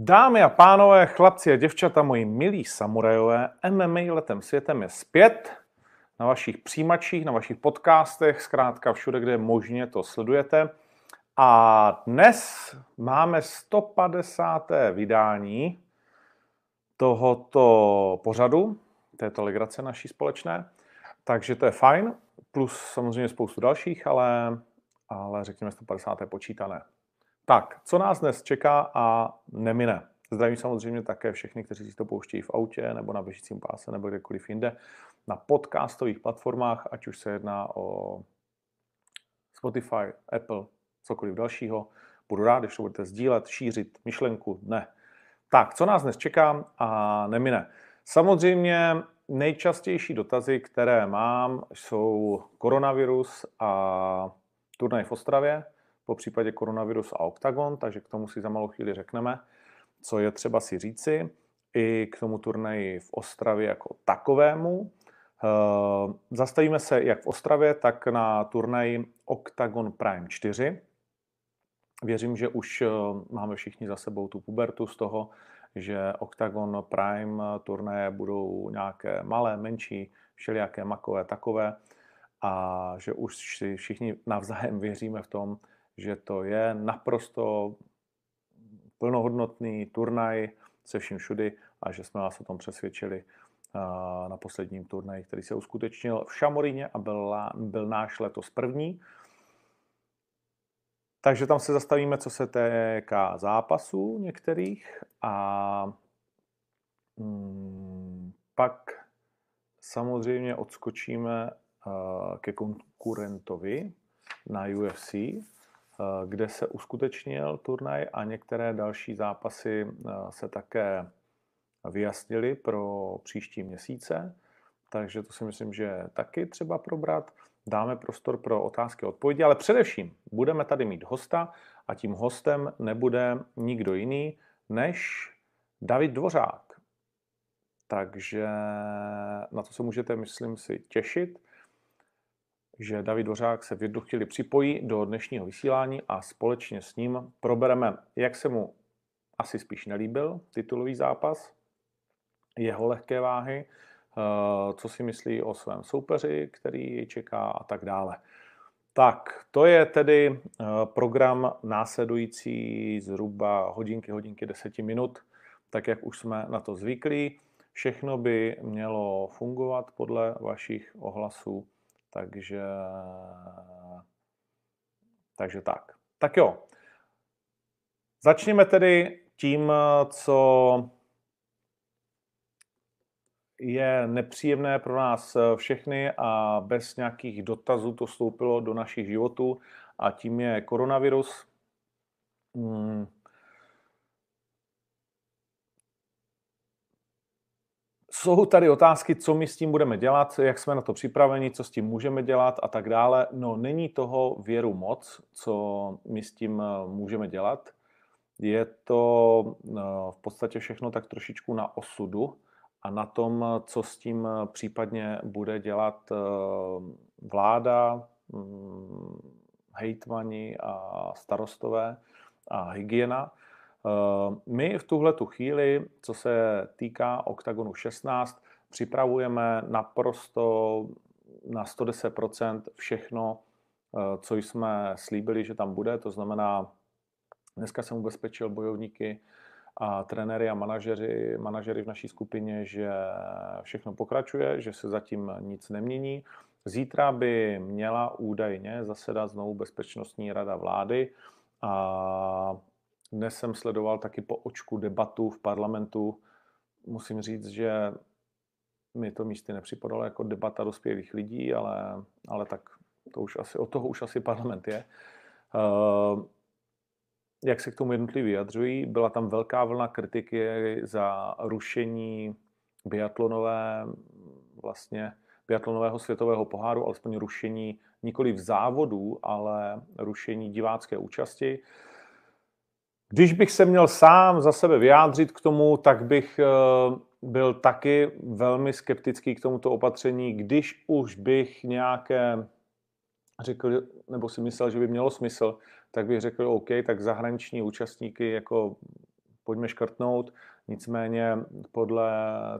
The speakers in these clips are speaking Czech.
Dámy a pánové, chlapci a děvčata, moji milí samurajové, MMA letem světem je zpět na vašich přijímačích, na vašich podcastech, zkrátka všude, kde možně to sledujete. A dnes máme 150. vydání tohoto pořadu, této legrace naší společné, takže to je fajn, plus samozřejmě spoustu dalších, ale, ale řekněme 150. počítané. Tak, co nás dnes čeká a nemine? Zdravím samozřejmě také všechny, kteří si to pouštějí v autě nebo na běžícím páse nebo kdekoliv jinde na podcastových platformách, ať už se jedná o Spotify, Apple, cokoliv dalšího. Budu rád, když to budete sdílet, šířit myšlenku dne. Tak, co nás dnes čeká a nemine? Samozřejmě nejčastější dotazy, které mám, jsou koronavirus a turnaj v Ostravě – po případě koronavirus a Octagon, takže k tomu si za malou chvíli řekneme, co je třeba si říci. I k tomu turnaji v Ostravě jako takovému. Eh, zastavíme se jak v Ostravě, tak na turnaji Octagon Prime 4. Věřím, že už eh, máme všichni za sebou tu pubertu z toho, že Octagon Prime turnaje budou nějaké malé, menší, všelijaké makové takové a že už si všichni navzájem věříme v tom, že to je naprosto plnohodnotný turnaj se vším všudy a že jsme vás o tom přesvědčili na posledním turnaji, který se uskutečnil v Šamoríně a byl, byl náš letos první. Takže tam se zastavíme, co se týká zápasů některých a hmm, pak samozřejmě odskočíme ke konkurentovi na UFC, kde se uskutečnil turnaj a některé další zápasy eh, se také vyjasnily pro příští měsíce. Takže to si myslím, že taky třeba probrat. Dáme prostor pro otázky a odpovědi, ale především budeme tady mít hosta a tím hostem nebude nikdo jiný než David Dvořák. Takže na to se můžete, myslím si, těšit že David Dvořák se v jednu chvíli připojí do dnešního vysílání a společně s ním probereme, jak se mu asi spíš nelíbil titulový zápas, jeho lehké váhy, eh, co si myslí o svém soupeři, který ji čeká a tak dále. Tak, to je tedy eh, program následující zhruba hodinky, hodinky, deseti minut, tak jak už jsme na to zvyklí. Všechno by mělo fungovat podle vašich ohlasů takže, takže tak. Tak jo. Začněme tedy tím, co je nepříjemné pro nás všechny a bez nějakých dotazů to vstoupilo do našich životů a tím je koronavirus. Hmm. Jsou tady otázky, co my s tím budeme dělat, jak jsme na to připraveni, co s tím můžeme dělat a tak dále. No, není toho věru moc, co my s tím eh, můžeme dělat. Je to eh, v podstatě všechno tak trošičku na osudu a na tom, co s tím eh, případně bude dělat vláda, mm, hejtmani a starostové a hygiena. Eh, my v tuhle tu chvíli, co se týká OKTAGONu 16, připravujeme naprosto na 110% všechno, eh, co jsme slíbili, že tam bude. To znamená, dneska jsem ubezpečil bojovníky a trenéry a manažeři, manažery v naší skupině, že všechno pokračuje, že se zatím nic nemění. Zítra by měla údajně zasedat znovu Bezpečnostní rada vlády a dnes jsem sledoval taky po očku debatu v parlamentu. Musím říct, že mi to místy nepřipadalo jako debata dospělých lidí, ale, ale tak to už asi, od toho už asi parlament je. Uh, jak se k tomu jednotliví vyjadřují, byla tam velká vlna kritiky za rušení biatlonové, vlastně biatlonového světového poháru, alespoň rušení nikoli v závodu, ale rušení divácké účasti. Když bych se měl sám za sebe vyjádřit k tomu, tak bych eh, byl taky velmi skeptický k tomuto opatření, když už bych nějaké řekl, nebo si myslel, že by mělo smysl, tak bych řekl, OK, tak zahraniční účastníky jako pojďme škrtnout. Nicméně podle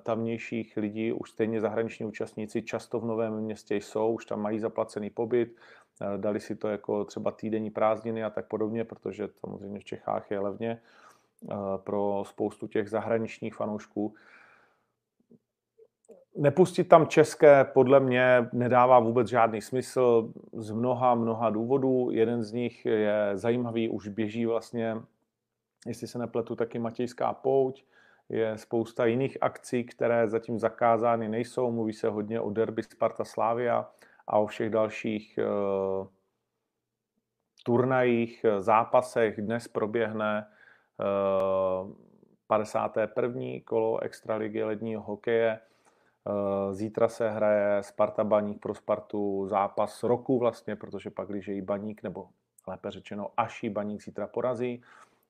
tamnějších lidí už stejně zahraniční účastníci často v Novém městě jsou, už tam mají zaplacený pobyt, dali si to jako třeba týdenní prázdniny a tak podobně, protože samozřejmě v Čechách je levně eh, pro spoustu těch zahraničních fanoušků. Nepustit tam české podle mě nedává vůbec žádný smysl z mnoha, mnoha důvodů. Jeden z nich je zajímavý, už běží vlastně, jestli se nepletu, taky Matějská pouť. Je spousta jiných akcí, které zatím zakázány nejsou. Mluví se hodně o derby Sparta Slavia a o všech dalších uh, turnajích, zápasech. Dnes proběhne uh, eh, 51. kolo Extraligy ledního hokeje Eh, zítra se hraje Sparta Baník pro Spartu zápas roku vlastně, protože pak, když i Baník, nebo lépe řečeno, až i Baník zítra porazí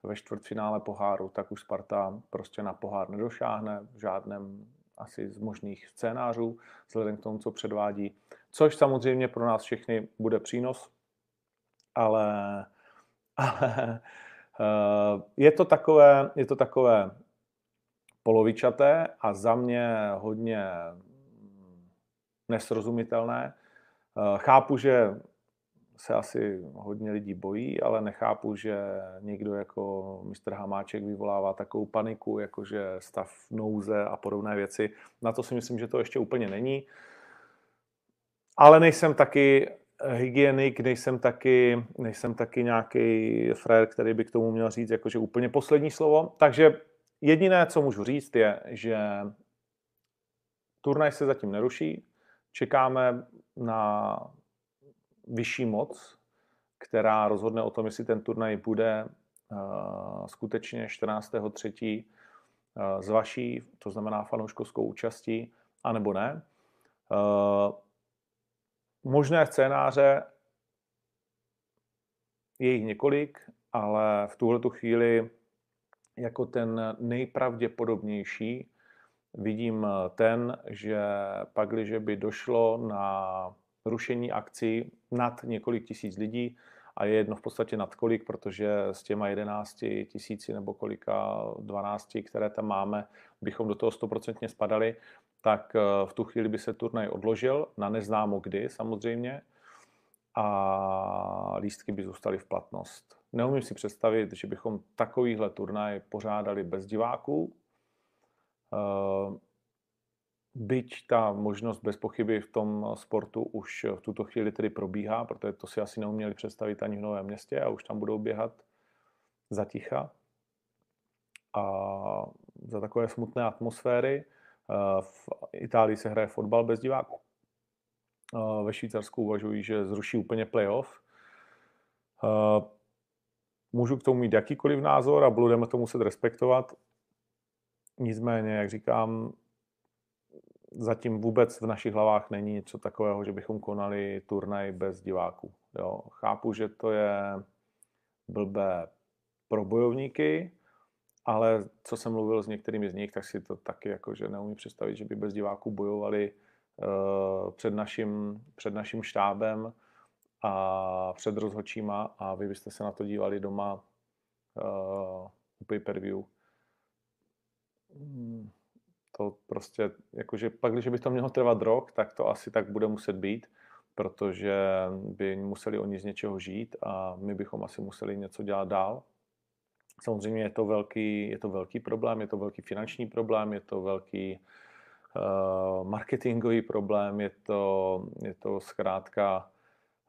ve čtvrtfinále poháru, tak už Sparta prostě na pohár nedošáhne v žádném asi z možných scénářů, vzhledem k tomu, co předvádí. Což samozřejmě pro nás všechny bude přínos, ale, ale eh, je to takové, je to takové polovičaté a za mě hodně nesrozumitelné. Eh, chápu, že se asi hodně lidí bojí, ale nechápu, že někdo jako mistr Hamáček vyvolává takovou paniku, jakože stav nouze a podobné věci. Na to si myslím, že to ještě úplně není. Ale nejsem taky hygienik, nejsem taky, nejsem taky nějaký frér, který by k tomu měl říct jakože úplně poslední slovo. Takže Jediné, co můžu říct, je, že turnaj se zatím neruší. Čekáme na vyšší moc, která rozhodne o tom, jestli ten turnaj bude uh, skutečně 14.3. Uh, z vaší, to znamená fanouškovskou účastí, anebo ne. Uh, možné scénáře je jich několik, ale v tuhle chvíli jako ten nejpravděpodobnější vidím ten, že pak, když by došlo na rušení akcí nad několik tisíc lidí, a je jedno v podstatě nad kolik, protože s těma 11 tisíci nebo kolika 12, které tam máme, bychom do toho stoprocentně spadali, tak eh, v tu chvíli by se turnaj odložil na neznámo kdy samozřejmě a lístky by zůstaly v platnost. Neumím si představit, že bychom takovýhle turnaj pořádali bez diváků. Eh, byť ta možnost bez pochyby v tom sportu už v tuto chvíli tedy probíhá, protože to si asi neuměli představit ani v Novém městě a už tam budou běhat za ticha a za takové smutné atmosféry. Eh, v Itálii se hraje fotbal bez diváků. Eh, ve Švýcarsku uvažují, že zruší úplně playoff. Můžu k tomu mít jakýkoliv názor a budeme to muset respektovat. Nicméně, jak říkám, zatím vůbec v našich hlavách není něco takového, že bychom konali turnaj bez diváků. Jo. Chápu, že to je blbé pro bojovníky, ale co jsem mluvil s některými z nich, tak si to taky jako, že neumí představit, že by bez diváků bojovali uh, před, naším, před naším štábem a před rozhodčíma a vy byste se na to dívali doma uh, u pay-per-view. Hmm, to prostě, jakože pak, když by to mělo trvat rok, tak to asi tak bude muset být, protože by museli oni z něčeho žít a my bychom asi museli něco dělat dál. Samozřejmě je to velký, je to velký problém, je to velký finanční problém, je to velký uh, marketingový problém, je to, je to zkrátka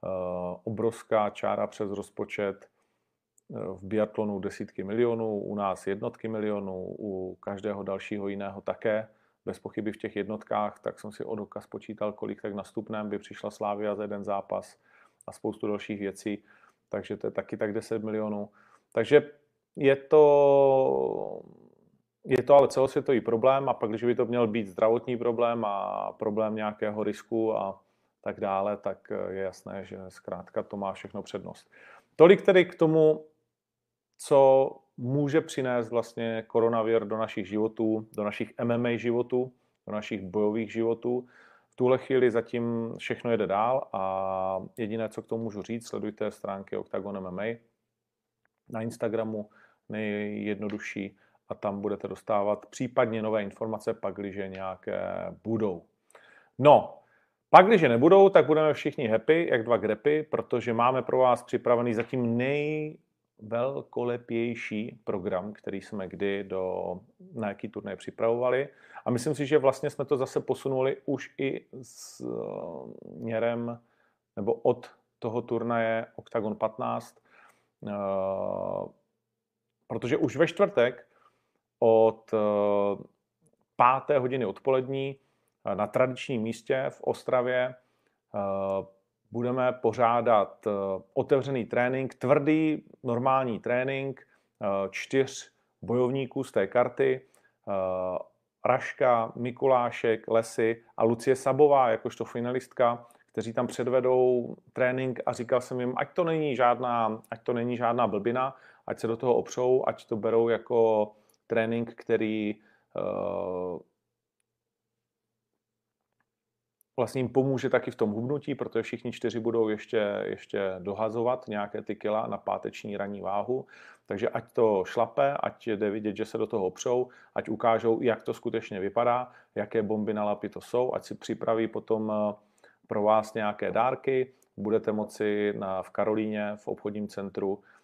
Eh, obrovská čára přes rozpočet eh, v biatlonu desítky milionů, u nás jednotky milionů, u každého dalšího jiného také. Bez pochyby v těch jednotkách, tak jsem si od oka spočítal, kolik tak nastupném by přišla Slávia za jeden zápas a spoustu dalších věcí. Takže to je taky tak 10 milionů. Takže je to, je to ale celosvětový problém a pak, když by to měl být zdravotní problém a problém nějakého risku a tak dále, tak eh, je jasné, že zkrátka to má všechno přednost. Tolik tedy k tomu, co může přinést vlastně koronavir do našich životů, do našich MMA životů, do našich bojových životů. V tuhle chvíli zatím všechno jede dál a jediné, co k tomu můžu říct, sledujte stránky Octagon MMA na Instagramu, nejjednodušší a tam budete dostávat případně nové informace, pak, když nějaké budou. No, pak, když nebudou, tak budeme všichni happy, jak dva grepy, protože máme pro vás připravený zatím nejvelkolepější program, který jsme kdy do na jaký turné připravovali. A myslím si, že vlastně jsme to zase posunuli už i s měrem nebo od toho turnaje Octagon 15, eh, protože už ve čtvrtek od eh, páté hodiny odpolední eh, na tradičním místě v Ostravě budeme pořádat otevřený trénink, tvrdý normální trénink čtyř bojovníků z té karty, Raška, Mikulášek, Lesy a Lucie Sabová, jakožto finalistka, kteří tam předvedou trénink a říkal jsem jim, ať to není žádná, ať to není žádná blbina, ať se do toho opřou, ať to berou jako trénink, který uh, vlastně jim pomůže taky v tom hubnutí, protože všichni čtyři budou ještě, ještě dohazovat nějaké ty kila na páteční ranní váhu. Takže ať to šlape, ať jde vidět, že se do toho opřou, ať ukážou, jak to skutečně vypadá, jaké bomby na lapy to jsou, ať si připraví potom uh, pro vás nějaké dárky. Budete moci na, v Karolíně, v obchodním centru, eh,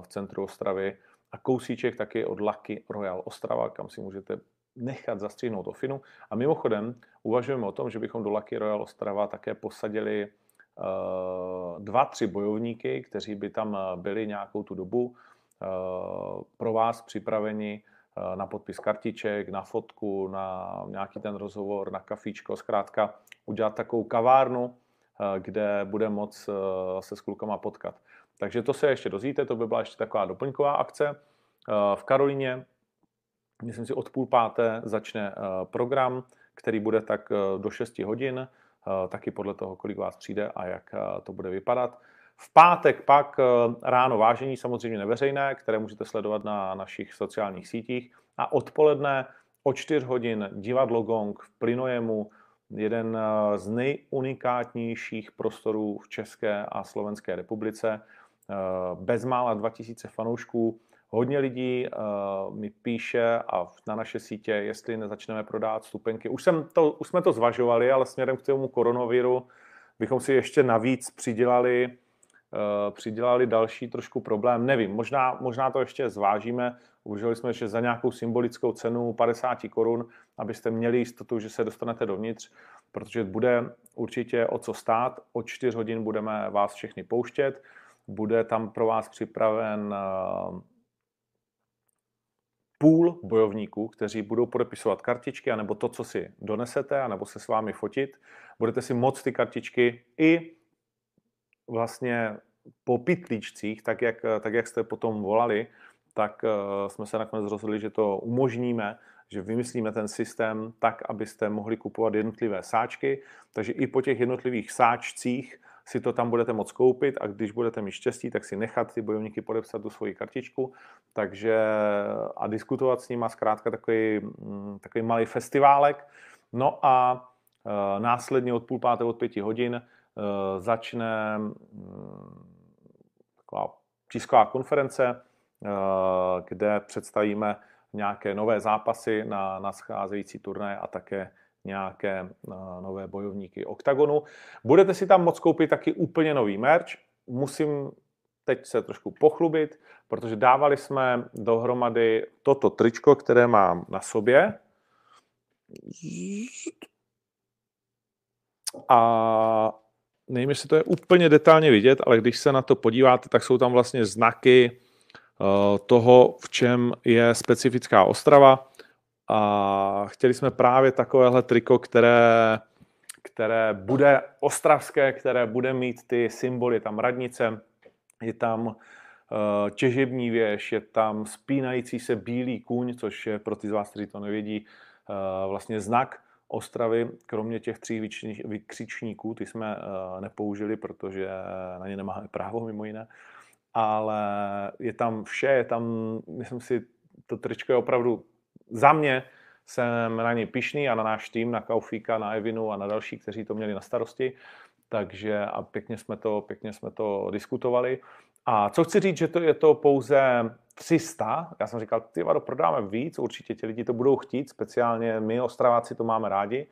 v centru Ostravy a kousíček taky od Lucky Royal Ostrava, kam si můžete nechat zastřihnout ofinu. A mimochodem uvažujeme o tom, že bychom do Lucky Royal Ostrava také posadili uh, dva, tři bojovníky, kteří by tam eh, byli nějakou tu dobu uh, pro vás připraveni na podpis kartiček, na fotku, na nějaký ten rozhovor, na kafíčko, zkrátka udělat takovou kavárnu, eh, kde bude moc eh, se s klukama potkat. Takže to se ještě dozvíte, to by byla ještě taková doplňková akce. Eh, v Karolíně, myslím si od půl páté, začne program, který bude tak do 6 hodin, taky podle toho, kolik vás přijde a jak to bude vypadat. V pátek pak ráno vážení, samozřejmě neveřejné, které můžete sledovat na našich sociálních sítích. A odpoledne o 4 hodin divadlo Gong v Plinojemu jeden eh, z nejunikátnějších prostorů v České a Slovenské republice. Eh, bezmála 2000 fanoušků. Hodně lidí uh, mi píše a na naše sítě, jestli nezačneme prodávat stupenky. Už, jsem to, už jsme to zvažovali, ale směrem k tomu koronaviru bychom si ještě navíc přidělali, uh, přidělali další trošku problém. Nevím, možná, možná to ještě zvážíme. Uvažovali jsme, že za nějakou symbolickou cenu 50 korun, abyste měli jistotu, že se dostanete dovnitř, protože bude určitě o co stát. O 4 hodin budeme vás všechny pouštět. Bude tam pro vás připraven eh, půl bojovníků, kteří budou podepisovat kartičky, anebo to, co si donesete, anebo se s vámi fotit. Budete si moct ty kartičky i vlastně po pitlíčcích, tak jak, tak jak jste potom volali, tak eh, jsme se nakonec rozhodli, že to umožníme, že vymyslíme ten systém tak, abyste mohli kupovat jednotlivé sáčky, takže i po těch jednotlivých sáčcích si to tam budete moct koupit a když budete mít štěstí, tak si nechat ty bojovníky podepsat tu svoji kartičku takže a diskutovat s nimi, zkrátka takový, mm, takový malý festiválek. No a e, následně od půl páté, od pěti hodin e, začne mm, taková tisková konference, Eh, kde představíme nějaké nové zápasy na, na scházející turné a také nějaké eh, nové bojovníky OKTAGONu. Budete si tam moct koupit taky úplně nový merch. Musím teď se trošku pochlubit, protože dávali jsme dohromady toto tričko, které mám na sobě. A nevím, jestli to je úplně detailně vidět, ale když se na to podíváte, tak jsou tam vlastně znaky Eh, toho, v čem je specifická Ostrava. A chtěli jsme právě takovéhle triko, které, které bude ostravské, které bude mít ty symboly, tam radnice, je tam eh, těžební věž, je tam spínající se bílý kůň, což je pro ty z vás, kteří to nevědí, eh, vlastně znak Ostravy, kromě těch tří vykřičníků, ty jsme nepoužili, protože na ně nemáme právo mimo jiné, ale je tam vše, je tam, myslím si, to tričko je opravdu za mě, jsem na něj pišný a na náš tým, na Kaufíka, na Evinu a na další, kteří to měli na starosti. Takže a pěkně jsme to, pěkně jsme to diskutovali. A co chci říct, že to je to pouze 300. Já jsem říkal, ty vado, prodáme víc, určitě ti lidi to budou chtít, speciálně my Ostraváci to máme rádi,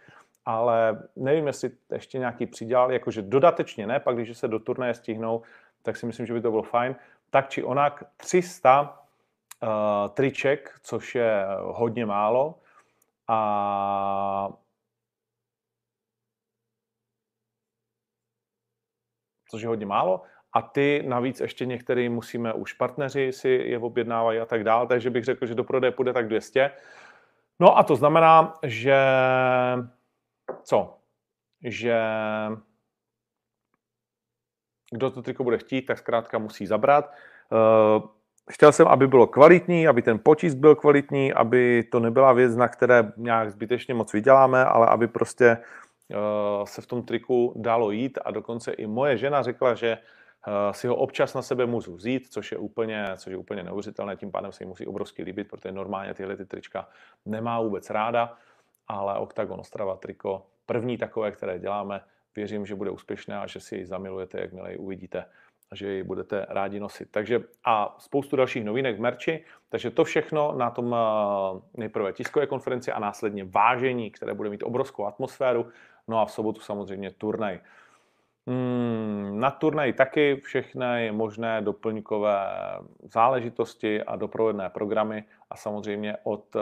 ale nevím, jestli ještě nějaký přidělal, jakože dodatečně ne, pak když se do turnaje stihnou, tak si myslím, že by to bylo fajn. Tak či onak 300 uh, eh, triček, což je hodně málo a což je hodně málo. A ty navíc ještě některý musíme, už partneři si je objednávají a tak dále, takže bych řekl, že do prodeje půjde tak 200. No a to znamená, že co? Že kdo to triko bude chtít, tak zkrátka musí zabrat. Chtěl jsem, aby bylo kvalitní, aby ten potisk byl kvalitní, aby to nebyla věc, na které nějak zbytečně moc vyděláme, ale aby prostě eh, se v tom triku dalo jít. A dokonce i moje žena řekla, že eh, si ho občas na sebe můžu vzít, což je úplně, což je úplně neuvěřitelné, tím pádem se jí musí obrovsky líbit, protože normálně tyhle ty trička nemá vůbec ráda, ale Octagon Ostrava triko, první takové, které děláme, věřím, že bude úspěšné a že si ji zamilujete, jakmile ji uvidíte že ji budete rádi nosit. Takže a spoustu dalších novinek v merči, takže to všechno na tom eh, nejprve tiskové konferenci a následně vážení, které bude mít obrovskou atmosféru, no a v sobotu samozřejmě turnaj. Hmm, na turnaj taky všechny možné doplňkové záležitosti a doprovodné programy a samozřejmě od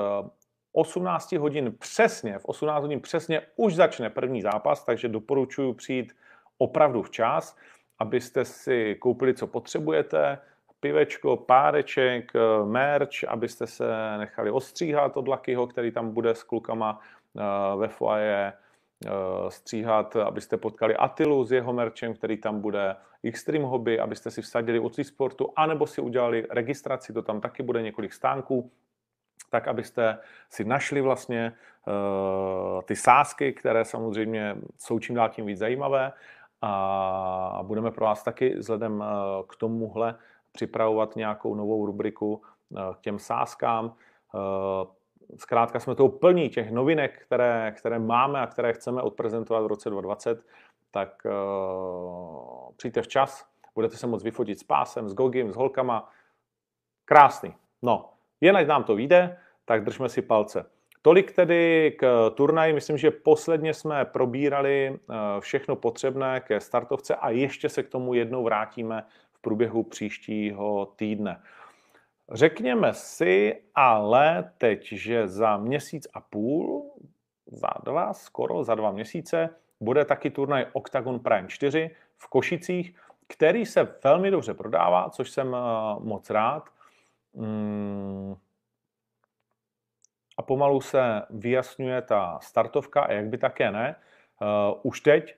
18 eh, hodin přesně, v 18 hodin přesně už začne první zápas, takže doporučuji přijít opravdu včas abyste si koupili, co potřebujete, pivečko, páreček, eh, merch, abyste se nechali ostříhat od Lakyho, který tam bude s klukama eh, ve foaje eh, stříhat, abyste potkali Atilu s jeho merčem, který tam bude, Extreme Hobby, abyste si vsadili od sportu, anebo si udělali registraci, to tam taky bude několik stánků, tak abyste si našli vlastně uh, ty sázky, které samozřejmě jsou čím dál tím víc zajímavé a budeme pro vás taky vzhledem eh, k tomuhle připravovat nějakou novou rubriku eh, k těm sázkám. Eh, zkrátka jsme to plní těch novinek, které, které máme a které chceme odprezentovat v roce 2020, tak přijďte včas, budete se moct vyfotit s pásem, s Gogim, s holkama. Krásný. No, jen ať nám to vyjde, tak držme si palce. Tolik tedy k turnaji. Myslím, že posledně jsme probírali eh, všechno potřebné ke startovce a ještě se k tomu jednou vrátíme v průběhu příštího týdne. Řekněme si ale teď, že za měsíc a půl, za dva, skoro za dva měsíce, bude taky turnaj Octagon Prime 4 v Košicích, který se velmi dobře prodává, což jsem eh, moc rád. Hmm a pomalu se vyjasňuje ta startovka a jak by také ne. Uh, už teď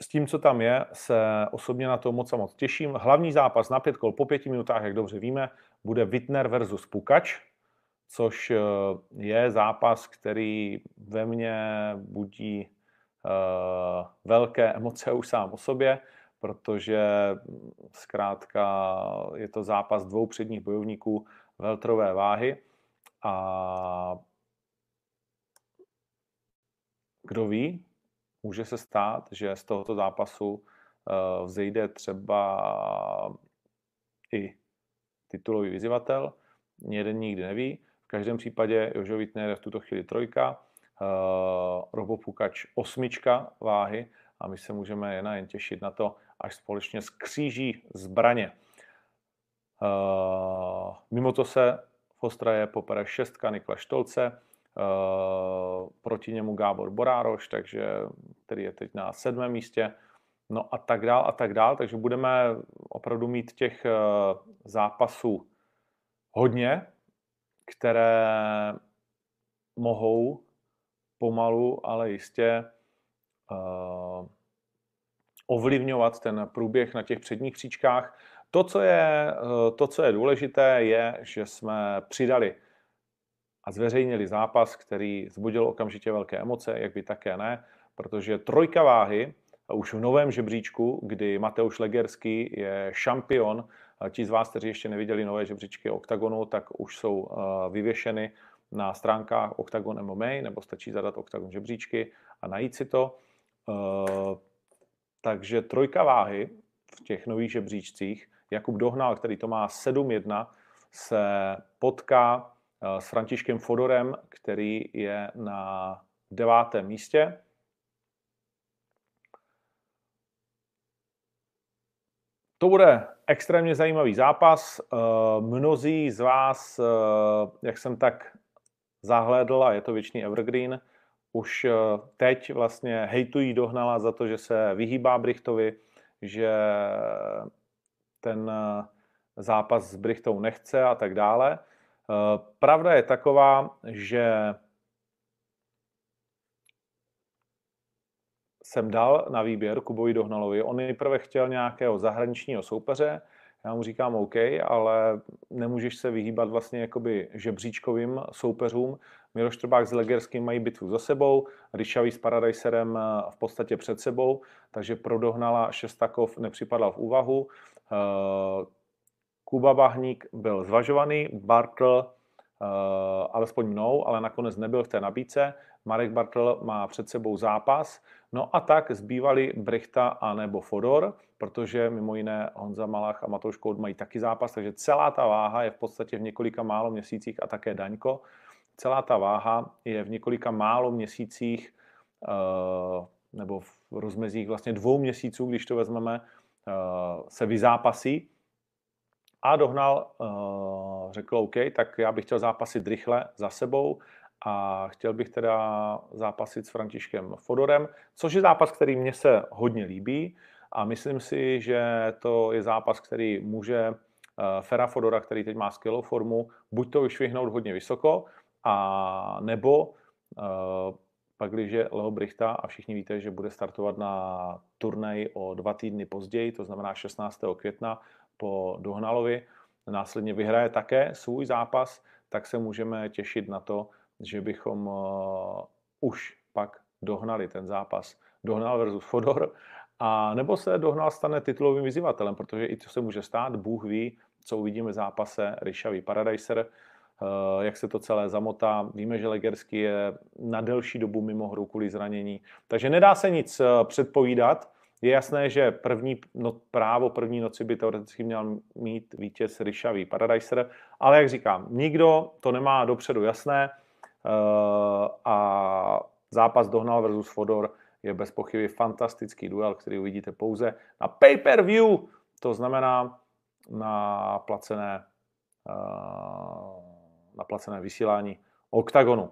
s tím, co tam je, se osobně na to moc a moc těším. Hlavní zápas na pět kol po pěti minutách, jak dobře víme, bude Wittner versus Pukač, což eh, je zápas, který ve mně budí uh, velké emoce už sám o sobě, protože zkrátka je to zápas dvou předních bojovníků veltrové váhy a kdo ví, může se stát, že z tohoto zápasu eh, vzejde třeba i titulový vyzývatel. Jeden nikdy neví. V každém případě Jožo Wittner je v tuto chvíli trojka, uh, Robo Pukač osmička váhy a my se můžeme jen a jen těšit na to, až společně skříží zbraně. Uh, mimo to se v Ostraje popere šestka Nikla Štolce, uh, proti němu Gábor Borároš, takže, který je teď na sedmém místě, no a tak dál a tak dál, takže budeme opravdu mít těch uh, zápasů hodně, které mohou pomalu, ale jistě uh, ovlivňovat ten průběh na těch předních příčkách. To, co je, eh, to, co je důležité, je, že jsme přidali a zveřejnili zápas, který zbudil okamžitě velké emoce, jak by také ne, protože trojka váhy, už v novém žebříčku, kdy Mateusz Legerský je šampion, ti z vás, kteří ještě neviděli nové žebříčky Octagonu, tak už jsou eh, vyvěšeny na stránkách Octagon MMA, nebo stačí zadat Octagon žebříčky a najít si to. Eh, takže trojka váhy v těch nových žebříčcích Jakub Dohnal, který to má 7-1, se potká eh, s Františkem Fodorem, který je na devátém místě. To bude extrémně zajímavý zápas. Eh, mnozí z vás, jak jsem tak zahlédl, a je to věčný evergreen, už teď vlastně hejtují dohnala za to, že se vyhýbá Brichtovi, že ten zápas s Brichtou nechce a tak dále. Eh, pravda je taková, že jsem dal na výběr Kubovi Dohnalovi. On nejprve chtěl nějakého zahraničního soupeře, já mu říkám OK, ale nemůžeš se vyhýbat vlastně jakoby žebříčkovým soupeřům. Miroš Trbák s Legerským mají bitvu za sebou, Ryšavý s Paradiserem eh, v podstatě před sebou, takže pro Dohnala Šestakov nepřipadal v úvahu. Eh, Kuba Bahník byl zvažovaný, Bartl uh, alespoň mnou, ale nakonec nebyl v té nabídce. Marek Bartl má před sebou zápas. No a tak zbývali Brichta a nebo Fodor, protože mimo jiné Honza Malach a Matouš Kout mají taky zápas, takže celá ta váha je v podstatě v několika málo měsících a také Daňko. Celá ta váha je v několika málo měsících uh, nebo v rozmezích vlastně dvou měsíců, když to vezmeme, se vyzápasí a dohnal, uh, řekl OK, tak já bych chtěl zápasit rychle za sebou a chtěl bych teda zápasit s Františkem Fodorem, což je zápas, který mně se hodně líbí a myslím si, že to je zápas, který může uh, Fera Fodora, který teď má skvělou formu, buď to vyšvihnout hodně vysoko, a nebo pak, když Leo Brichta, a všichni víte, že bude startovat na turnaj o dva týdny později, to znamená 16. května, po Dohnalovi následně vyhraje také svůj zápas, tak se můžeme těšit na to, že bychom uh, už pak dohnali ten zápas. Dohnal versus Fodor, a nebo se dohnal stane titulovým vyzývatelem, protože i to se může stát, Bůh ví, co uvidíme v zápase Ryšavý Paradiser, jak se to celé zamotá. Víme, že Legersky je na delší dobu mimo hru kvůli zranění, takže nedá se nic uh, předpovídat, je jasné, že první no, právo první noci by teoreticky měl mít vítěz Ryšavý Paradiser, ale jak říkám, nikdo to nemá dopředu jasné uh, a zápas Dohnal versus Fodor je bez pochyby fantastický duel, který uvidíte pouze na pay-per-view, to znamená na placené, uh, na placené vysílání OKTAGONu.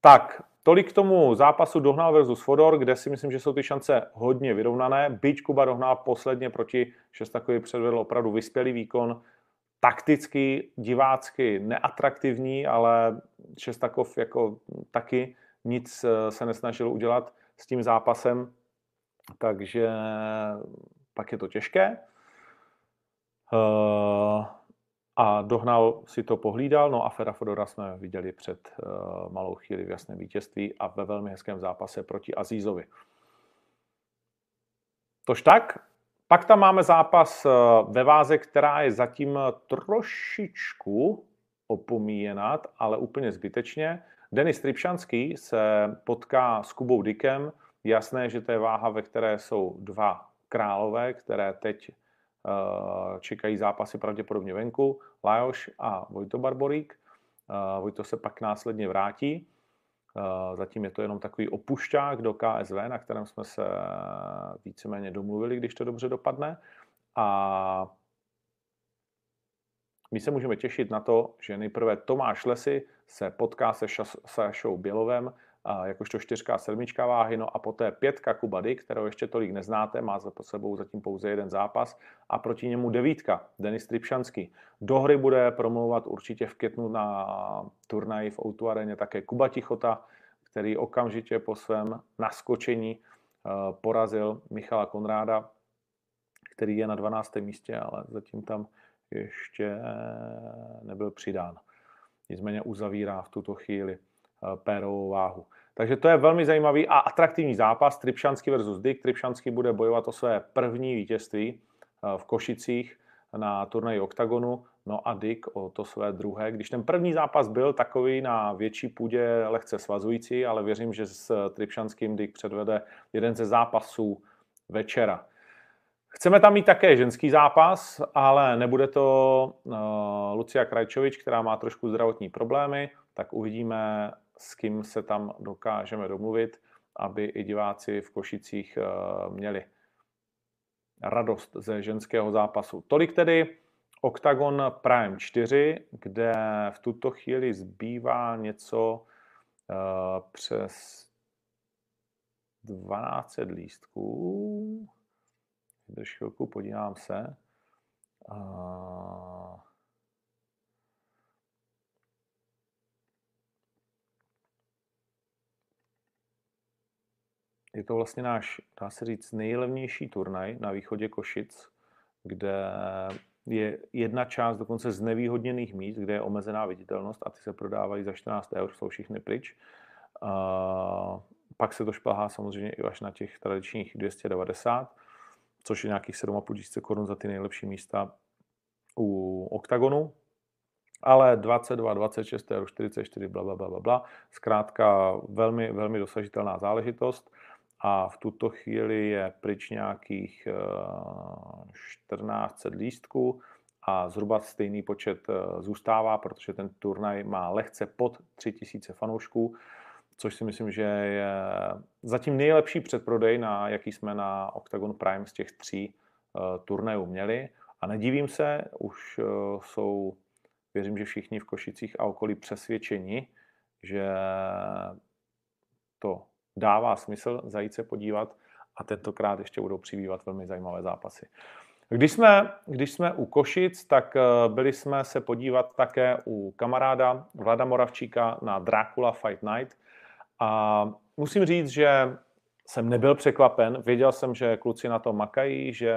Tak, Tolik k tomu zápasu Dohnal versus Fodor, kde si myslím, že jsou ty šance hodně vyrovnané. Byť Kuba Dohnal posledně proti Šestakovi předvedl opravdu vyspělý výkon, takticky, divácky neatraktivní, ale Šestakov jako taky nic eh, se nesnažil udělat s tím zápasem, takže pak je to těžké. Uh, a dohnal si to pohlídal, no a Fera Fodora jsme viděli před uh, malou chvíli v jasném vítězství a ve velmi hezkém zápase proti Azízovi. Tož tak, pak tam máme zápas uh, ve váze, která je zatím trošičku opomíjená, ale úplně zbytečně. Denis Tripšanský se potká s Kubou Dikem. Jasné, že to je váha, ve které jsou dva králové, které teď Eh, čekají zápasy pravděpodobně venku, Lajoš a Vojto Barborík. Eh, Vojto se pak následně vrátí. Eh, zatím je to jenom takový opušťák do KSV, na kterém jsme se víceméně domluvili, když to dobře dopadne. A my se můžeme těšit na to, že nejprve Tomáš Lesy se potká se Sašou Bělovem jakožto čtyřka sedmička váhy, no a poté pětka Kubady, kterou ještě tolik neznáte, má za sebou zatím pouze jeden zápas a proti němu devítka Denis Tripšanský. Do hry bude promlouvat určitě v květnu na turnaji v Outu areně také Kuba Tichota, který okamžitě po svém naskočení eh, porazil Michala Konráda, který je na 12. místě, ale zatím tam ještě nebyl přidán. Nicméně uzavírá v tuto chvíli pérovou váhu. Takže to je velmi zajímavý a atraktivní zápas. Tripšanský versus Dick. Tripšanský bude bojovat o své první vítězství eh, v Košicích na turnaji OKTAGONu, no a Dick o to své druhé. Když ten první zápas byl takový na větší půdě lehce svazující, ale věřím, že s Tripšanským Dick předvede jeden ze zápasů večera. Chceme tam mít také ženský zápas, ale nebude to uh, Lucia Krajčovič, která má trošku zdravotní problémy, tak uvidíme, s kým se tam dokážeme domluvit, aby i diváci v Košicích uh, měli radost ze ženského zápasu. Tolik tedy Octagon Prime 4, kde v tuto chvíli zbývá něco uh, přes 12 lístků. Drž chvilku, podívám se. Uh, je to vlastně náš, dá se říct, nejlevnější turnaj na východě Košic, kde je jedna část dokonce z nevýhodněných míst, kde je omezená viditelnost a ty se prodávají za 14 eur, jsou všichni pryč. Uh, pak se to šplhá samozřejmě i až na těch tradičních 290, což je nějakých 7,5 tisíce korun za ty nejlepší místa u OKTAGONu. Ale 22, 26 eur, 44, bla, bla, bla, bla, bla. Zkrátka velmi, velmi dosažitelná záležitost a v tuto chvíli je pryč nějakých 1400 eh, lístků a zhruba stejný počet eh, zůstává, protože ten turnaj má lehce pod 3000 fanoušků, což si myslím, že je zatím nejlepší předprodej, na jaký jsme na Octagon Prime z těch tří eh, turnajů měli. A nedivím se, už jsou, věřím, že všichni v Košicích a okolí přesvědčeni, že to dává smysl zajít se podívat a tentokrát ještě budou přibývat velmi zajímavé zápasy. Když jsme, když jsme u Košic, tak eh, byli jsme se podívat také u kamaráda Vlada Moravčíka na Dracula Fight Night a musím říct, že jsem nebyl překvapen. Věděl jsem, že kluci na to makají, že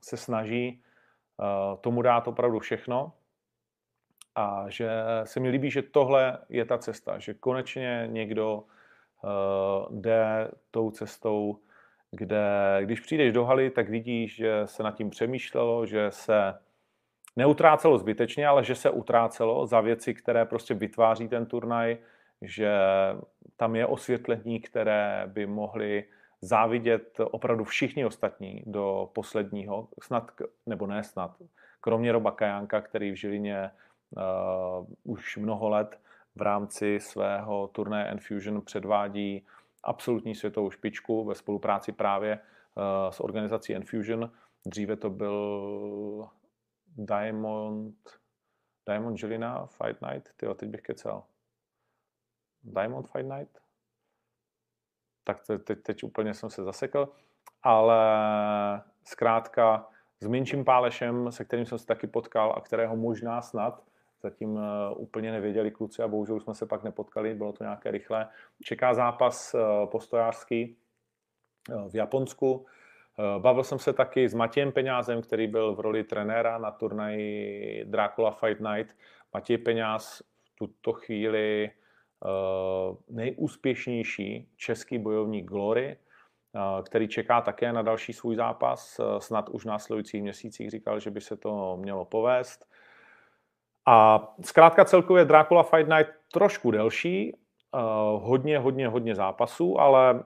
se snaží eh, tomu dát opravdu všechno a že se mi líbí, že tohle je ta cesta, že konečně někdo jde tou cestou, kde když přijdeš do haly, tak vidíš, že se nad tím přemýšlelo, že se neutrácelo zbytečně, ale že se utrácelo za věci, které prostě vytváří ten turnaj, že tam je osvětlení, které by mohly závidět opravdu všichni ostatní do posledního, snad, nebo ne snad, kromě Roba Kajánka, který v Žilině uh, už mnoho let v rámci svého turné Enfusion předvádí absolutní světovou špičku ve spolupráci právě eh, s organizací Enfusion. Dříve to byl Diamond, Diamond Jelina Fight Night, tyjo, teď bych kecel. Diamond Fight Night? Tak teď, teď úplně jsem se zasekl, ale zkrátka s Minčím Pálešem, se kterým jsem se taky potkal a kterého možná snad zatím eh, úplně nevěděli kluci a bohužel jsme se pak nepotkali, bylo to nějaké rychlé. Čeká zápas eh, postojářský eh, v Japonsku. Bavil jsem se taky s Matějem Peňázem, který byl v roli trenéra na turnaji Dracula Fight Night. Matěj Peňáz v tuto chvíli nejúspěšnější český bojovník Glory, který čeká také na další svůj zápas. Snad už v následujících měsících říkal, že by se to mělo povést. A zkrátka celkově Dracula Fight Night trošku delší, uh, hodně, hodně, hodně zápasů, ale,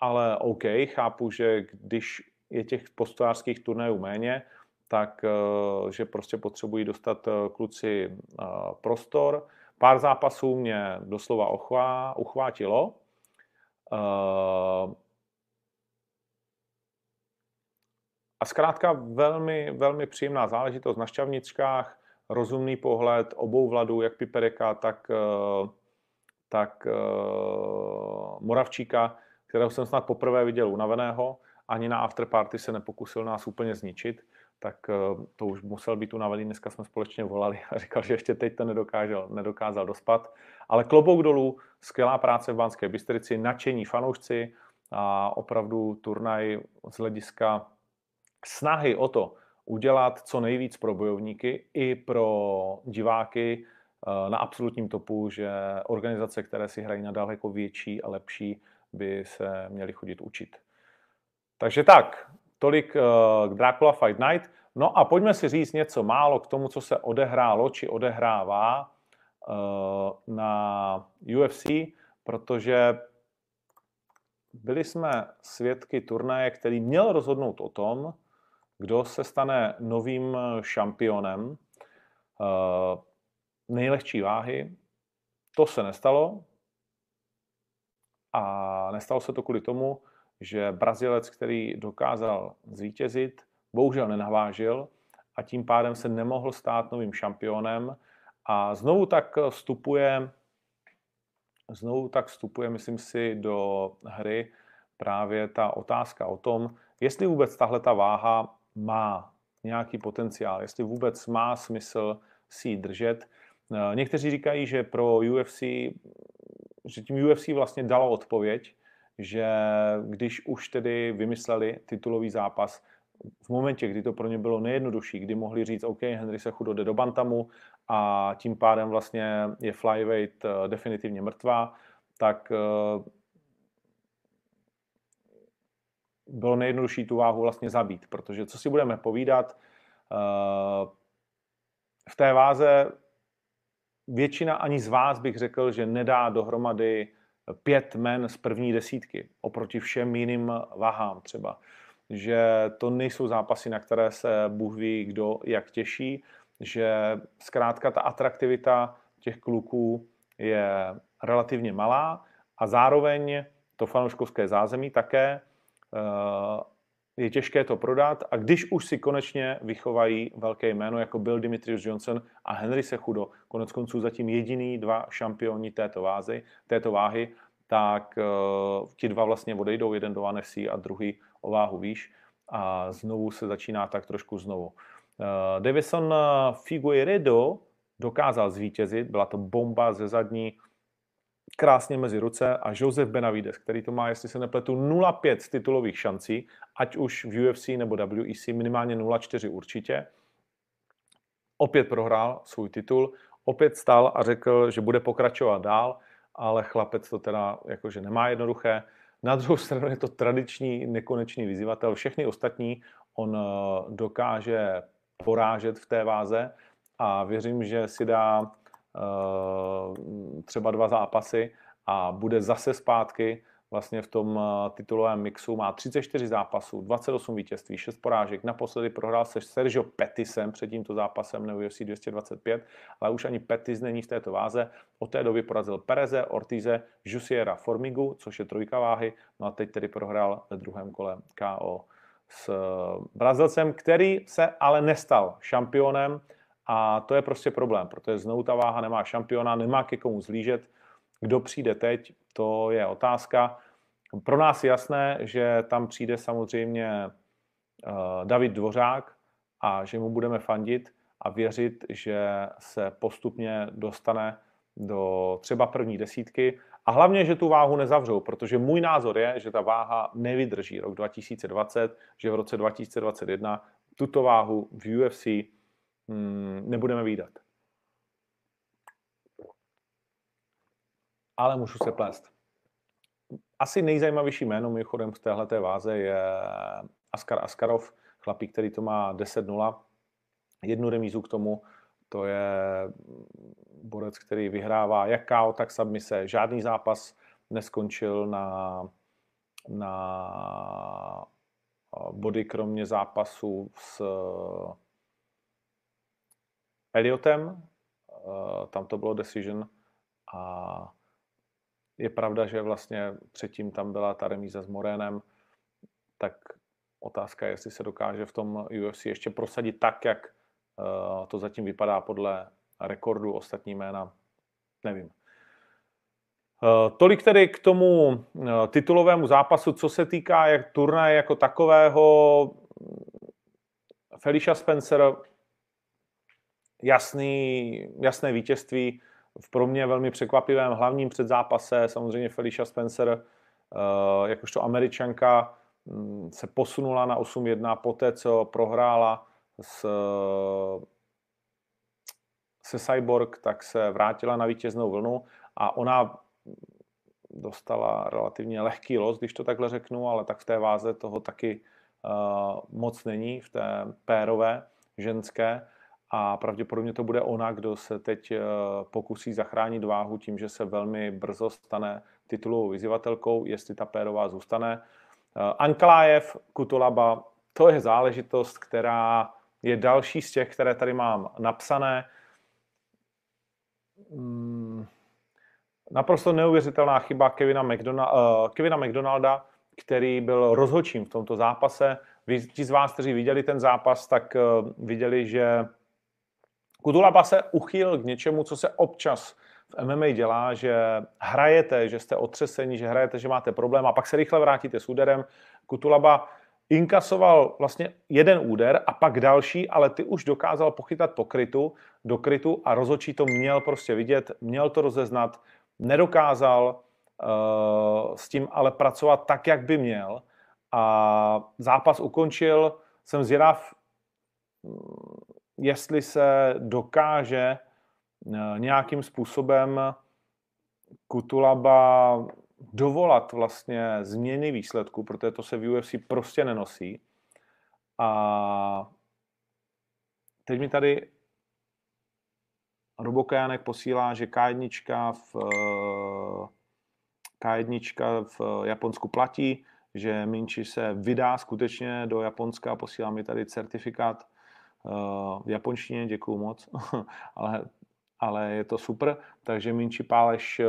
ale OK, chápu, že když je těch postojářských turnajů méně, tak uh, že prostě potřebují dostat uh, kluci uh, prostor. Pár zápasů mě doslova ochvá, uchvátilo. A zkrátka velmi, velmi příjemná záležitost na Šťavničkách rozumný pohled obou vladů, jak Pipereka, tak, eh, tak eh, Moravčíka, kterého jsem snad poprvé viděl unaveného, ani na afterparty se nepokusil nás úplně zničit, tak eh, to už musel být unavený. Dneska jsme společně volali a říkal, že ještě teď to nedokázal, nedokázal dospat. Ale klobouk dolů, skvělá práce v Banské Bystrici, nadšení fanoušci a opravdu turnaj z hlediska snahy o to, udělat co nejvíc pro bojovníky i pro diváky eh, na absolutním topu, že organizace, které si hrají na daleko větší a lepší, by se měly chodit učit. Takže tak, tolik eh, k Dracula Fight Night. No a pojďme si říct něco málo k tomu, co se odehrálo či odehrává eh, na UFC, protože byli jsme svědky turnaje, který měl rozhodnout o tom, kdo se stane novým šampionem nejlehčí váhy. To se nestalo. A nestalo se to kvůli tomu, že Brazilec, který dokázal zvítězit, bohužel nenavážil a tím pádem se nemohl stát novým šampionem. A znovu tak vstupuje, znovu tak vstupuje, myslím si, do hry právě ta otázka o tom, jestli vůbec tahle ta váha má nějaký potenciál, jestli vůbec má smysl si ji držet. Někteří říkají, že pro UFC, že tím UFC vlastně dalo odpověď, že když už tedy vymysleli titulový zápas, v momentě, kdy to pro ně bylo nejjednodušší, kdy mohli říct, OK, Henry se chudo jde do bantamu a tím pádem vlastně je flyweight eh, definitivně mrtvá, tak bylo nejjednodušší tu váhu vlastně zabít, protože co si budeme povídat, eh, v té váze většina ani z vás bych řekl, že nedá dohromady pět men z první desítky oproti všem jiným váhám třeba. Že to nejsou zápasy, na které se Bůh ví, kdo jak těší, že zkrátka ta atraktivita těch kluků je relativně malá a zároveň to fanouškovské zázemí také je těžké to prodat. A když už si konečně vychovají velké jméno, jako byl Dimitrius Johnson a Henry Sechudo, konec konců zatím jediný dva šampioni této, vázy, této váhy, tak uh, ti dva vlastně odejdou, jeden do NFC a druhý o váhu výš. A znovu se začíná tak trošku znovu. Uh, Davison Figueiredo dokázal zvítězit, byla to bomba ze zadní, krásně mezi ruce a Josef Benavides, který to má, jestli se nepletu, 0,5 z titulových šancí, ať už v UFC nebo WEC, minimálně 0,4 určitě. Opět prohrál svůj titul, opět stal a řekl, že bude pokračovat dál, ale chlapec to teda jakože nemá jednoduché. Na druhou stranu je to tradiční nekonečný vyzývatel. Všechny ostatní on eh, dokáže porážet v té váze a věřím, že si dá třeba dva zápasy a bude zase zpátky vlastně v tom eh, titulovém mixu. Má 34 zápasů, 28 vítězství, 6 porážek. Naposledy prohrál se Sergio Pettisem před tímto zápasem na UFC 225, ale už ani Pettis není v této váze. Od té doby porazil Pereze, Ortize, Jusiera Formigu, což je trojka váhy. No a teď tedy prohrál ve druhém kole KO s eh, Brazilcem, který se ale nestal šampionem a to je prostě problém, protože znovu ta váha nemá šampiona, nemá ke komu zlížet. Kdo přijde teď, to je otázka. Pro nás je jasné, že tam přijde samozřejmě uh, David Dvořák a že mu budeme fandit a věřit, že se postupně dostane do třeba první desítky a hlavně, že tu váhu nezavřou, protože můj názor je, že ta váha nevydrží rok 2020, že v roce 2021 tuto váhu v UFC nebudeme výdat. Ale můžu se plést. Asi nejzajímavější jméno mimochodem v téhle váze je Askar Askarov, chlapík, který to má 10-0. Jednu remízu k tomu, to je borec, který vyhrává jak KO, tak submise. Žádný zápas neskončil na, na body, kromě zápasu s Eliotem, eh, tam to bylo decision a je pravda, že vlastně předtím tam byla ta remíza s Morénem, tak otázka je, jestli se dokáže v tom UFC ještě prosadit tak, jak eh, to zatím vypadá podle rekordu ostatní jména, nevím. Eh, tolik tedy k tomu titulovému zápasu, co se týká jak turnaje jako takového. Felicia Spencer jasný, jasné vítězství v pro mě velmi překvapivém hlavním předzápase. Samozřejmě Felicia Spencer, uh, jakožto američanka, um, se posunula na 8-1 poté, co prohrála s, se Cyborg, tak se vrátila na vítěznou vlnu a ona dostala relativně lehký los, když to takhle řeknu, ale tak v té váze toho taky uh, moc není, v té pérové ženské a pravděpodobně to bude ona, kdo se teď eh, pokusí zachránit váhu tím, že se velmi brzo stane titulovou vyzývatelkou, jestli ta pérová zůstane. Eh, Anklájev, Kutolaba, to je záležitost, která je další z těch, které tady mám napsané. Hmm, naprosto neuvěřitelná chyba Kevina, McDonald, uh, Kevina McDonalda, který byl rozhočím v tomto zápase. Vy, ti z vás, kteří viděli ten zápas, tak viděli, že Kudulaba se uchýlil k něčemu, co se občas v MMA dělá, že hrajete, že jste otřesení, že hrajete, že máte problém a pak se rychle vrátíte s úderem. Kutulaba inkasoval vlastně jeden úder a pak další, ale ty už dokázal pochytat po krytu, do krytu a rozočí to měl prostě vidět, měl to rozeznat, nedokázal uh, s tím ale pracovat tak, jak by měl a zápas ukončil, jsem zvědav, jestli se dokáže uh, nějakým způsobem Kutulaba dovolat vlastně změny výsledku, protože to se v UFC prostě nenosí. A teď mi tady Robokajanek posílá, že K1 v, K1 v Japonsku platí, že Minči se vydá skutečně do Japonska, posílá mi tady certifikát eh, v japonštině, děkuju moc, ale, ale je to super, takže Minči Páleš eh,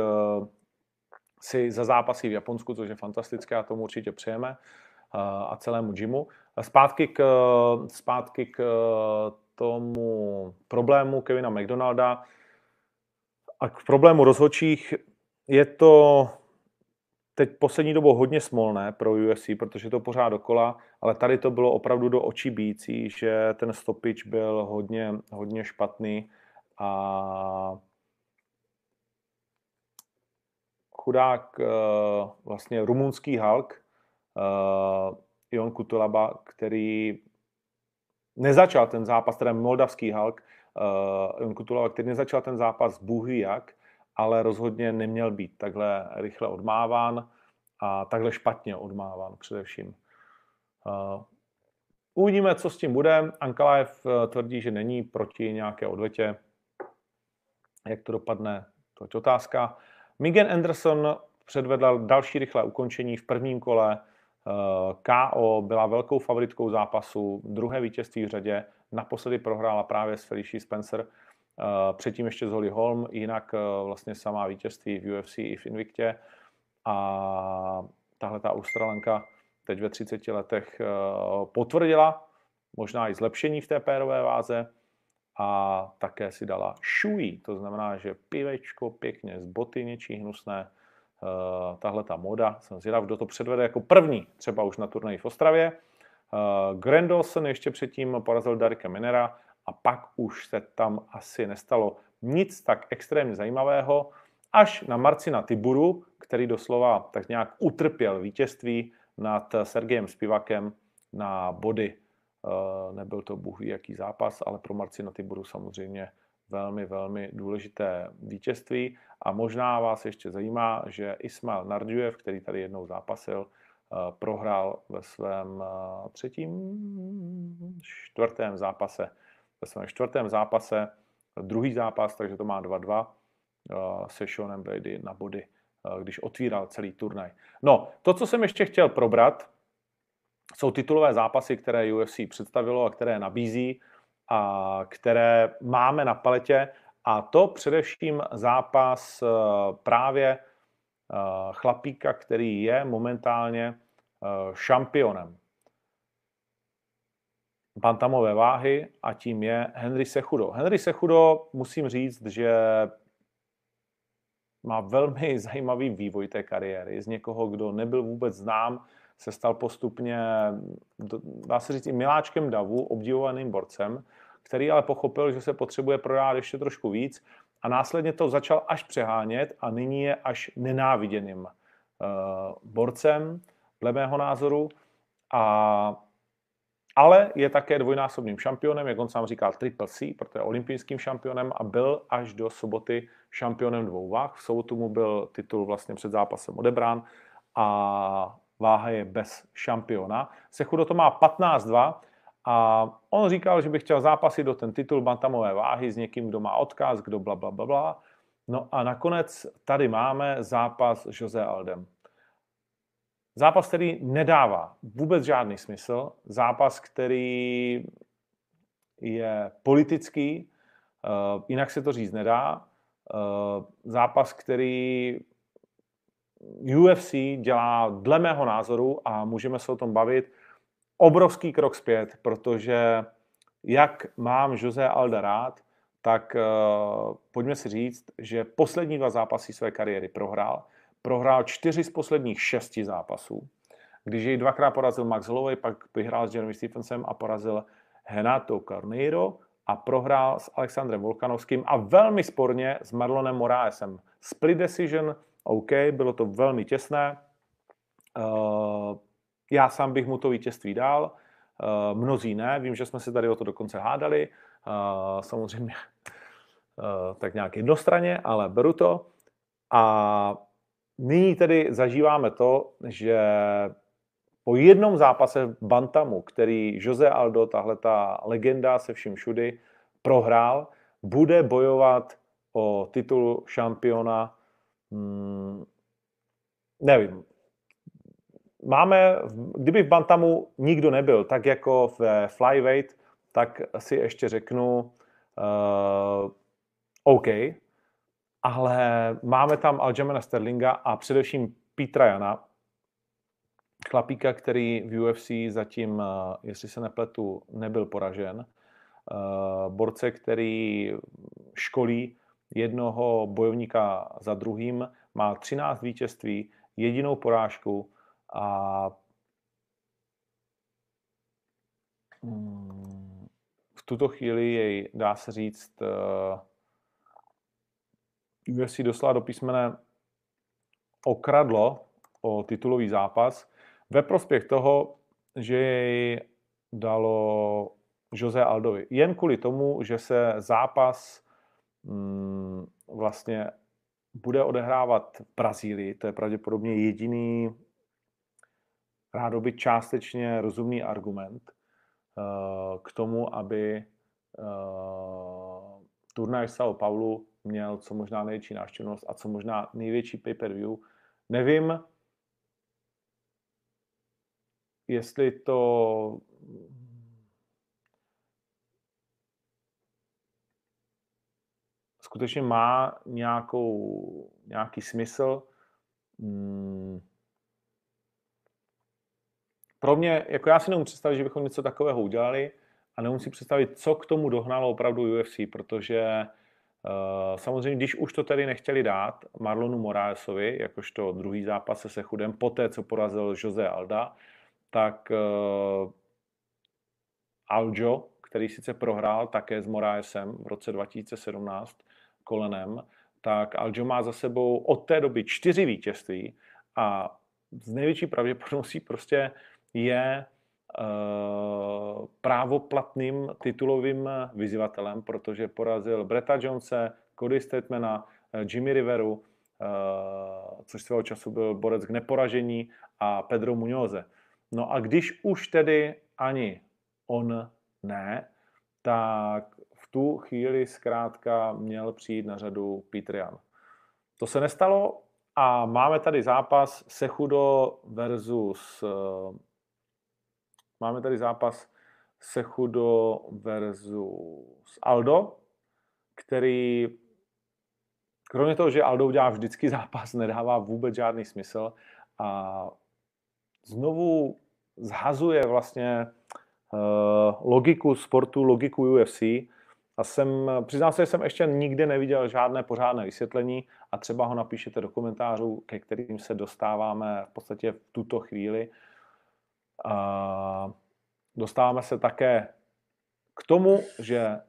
si za zápasy v Japonsku, což je fantastické a tomu určitě přejeme eh, a celému gymu. Zpátky k, zpátky k tomu problému Kevina McDonalda a k problému rozhodčích je to teď poslední dobou hodně smolné pro UFC, protože to pořád dokola, ale tady to bylo opravdu do očí bící, že ten stopič byl hodně, hodně špatný a chudák eh, vlastně rumunský Hulk, eh, Jon Kutulaba, který nezačal ten zápas, teda moldavský Hulk, uh, Jon Kutulaba, který nezačal ten zápas bůh jak, ale rozhodně neměl být takhle rychle odmáván a takhle špatně odmáván především. Uh, uvidíme, co s tím bude. Ankalaev tvrdí, že není proti nějaké odvetě. Jak to dopadne, to je otázka. Miguel Anderson předvedl další rychlé ukončení v prvním kole. Eh, KO byla velkou favoritkou zápasu, druhé vítězství v řadě, naposledy prohrála právě s Felicia Spencer, eh, předtím ještě s Holly Holm, jinak eh, vlastně samá vítězství v UFC i v Invictě a tahle ta Australanka teď ve 30 letech potvrdila možná i zlepšení v té pérové váze a také si dala šují, to znamená, že pivečko pěkně z boty něčí hnusné, tahle ta moda. Jsem zvědav, kdo to předvede jako první, třeba už na turnaji v Ostravě. Grandolson ještě předtím porazil Darika Minera a pak už se tam asi nestalo nic tak extrémně zajímavého, až na Marcina Tiburu, který doslova tak nějak utrpěl vítězství nad Sergejem Spivakem na body. Nebyl to bůh ví jaký zápas, ale pro Marcina Tiburu samozřejmě velmi, velmi důležité vítězství. A možná vás ještě zajímá, že Ismail Nardjuev, který tady jednou zápasil, eh, prohrál ve svém eh, třetím, čtvrtém zápase. Ve svém čtvrtém zápase druhý zápas, takže to má 2-2 eh, se Seanem Brady na body, když otvíral celý turnaj. No, to, co jsem ještě chtěl probrat, jsou titulové zápasy, které UFC představilo a které nabízí a které máme na paletě. A to především zápas eh, právě eh, chlapíka, který je momentálně eh, šampionem bantamové váhy a tím je Henry Sechudo. Henry Sechudo, musím říct, že má velmi zajímavý vývoj té kariéry. Z někoho, kdo nebyl vůbec znám, se stal postupně, dá se říct, i miláčkem davu, obdivovaným borcem, který ale pochopil, že se potřebuje prodat ještě trošku víc a následně to začal až přehánět a nyní je až nenáviděným uh, borcem, dle mého názoru. A, ale je také dvojnásobným šampionem, jak on sám říkal, Triple C, protože je olympijským šampionem a byl až do soboty šampionem dvou váh. V sobotu mu byl titul vlastně před zápasem odebrán a váha je bez šampiona. Sechudo to má 15-2 a on říkal, že by chtěl zápasit do ten titul bantamové váhy s někým, kdo má odkaz, kdo bla, bla, bla, bla. No a nakonec tady máme zápas Jose Aldem. Zápas, který nedává vůbec žádný smysl, zápas, který je politický, uh, jinak se to říct nedá, uh, zápas, který UFC dělá dle mého názoru, a můžeme se o tom bavit, obrovský krok zpět, protože jak mám Jose Alda rád, tak uh, pojďme si říct, že poslední dva zápasy své kariéry prohrál. Prohrál čtyři z posledních šesti zápasů. Když jej dvakrát porazil Max Holloway, pak vyhrál s Jeremy Stephensem a porazil Henato Carneiro a prohrál s Alexandrem Volkanovským a velmi sporně s Marlonem Moraesem. Split decision, OK, bylo to velmi těsné. Uh, já sám bych mu to vítězství dal, uh, mnozí ne, vím, že jsme se tady o to dokonce hádali, uh, samozřejmě tak nějak jednostranně, ale beru to. A nyní tedy zažíváme to, že po jednom zápase v Bantamu, který Jose Aldo, tahle ta legenda se vším všudy, prohrál, bude bojovat o titul šampiona, hmm, nevím, máme, kdyby v Bantamu nikdo nebyl, tak jako v flyweight, tak si ještě řeknu uh, OK, ale máme tam Aljamena Sterlinga a především Petra Jana, chlapíka, který v UFC zatím, uh, jestli se nepletu, nebyl poražen. Uh, borce, který školí jednoho bojovníka za druhým, má 13 vítězství, jedinou porážku a mm, v tuto chvíli jej, dá se říct, UFC doslova do písmene okradlo o titulový zápas ve prospěch toho, že jej dalo Jose Aldovi. Jen kvůli tomu, že se zápas mm, vlastně bude odehrávat v Brazílii. To je pravděpodobně jediný rádoby částečně rozumný argument uh, k tomu, aby uh, turnaj São Paulo měl co možná největší návštěvnost a co možná největší pay-per-view. Nevím, jestli to skutečně má nějakou, nějaký smysl. Hmm pro mě, jako já si nemůžu představit, že bychom něco takového udělali a nemůžu si představit, co k tomu dohnalo opravdu UFC, protože samozřejmě, když už to tady nechtěli dát Marlonu Moraesovi, jakožto druhý zápas se Sechudem, poté, co porazil Jose Alda, tak uh, Aljo, který sice prohrál také s Moraesem v roce 2017 kolenem, tak Aljo má za sebou od té doby čtyři vítězství a z největší pravděpodobností prostě je právoplatným titulovým vyzývatelem, protože porazil Bretta Jonese, Cody Statmana, eh, Jimmy Riveru, uh, což svého času byl borec k neporažení, a Pedro Muñoze. No a když už tedy ani on ne, tak v tu chvíli zkrátka měl přijít na řadu Peter Jan. To se nestalo a máme tady zápas Sechudo versus Máme tady zápas Sechudo versus Aldo, který kromě toho, že Aldo udělá vždycky zápas, nedává vůbec žádný smysl a znovu zhazuje vlastně uh, logiku sportu, logiku UFC a jsem, přiznám se, že jsem ještě nikdy neviděl žádné pořádné vysvětlení a třeba ho napíšete do komentářů, ke kterým se dostáváme v podstatě v tuto chvíli. A dostáváme se také k tomu, že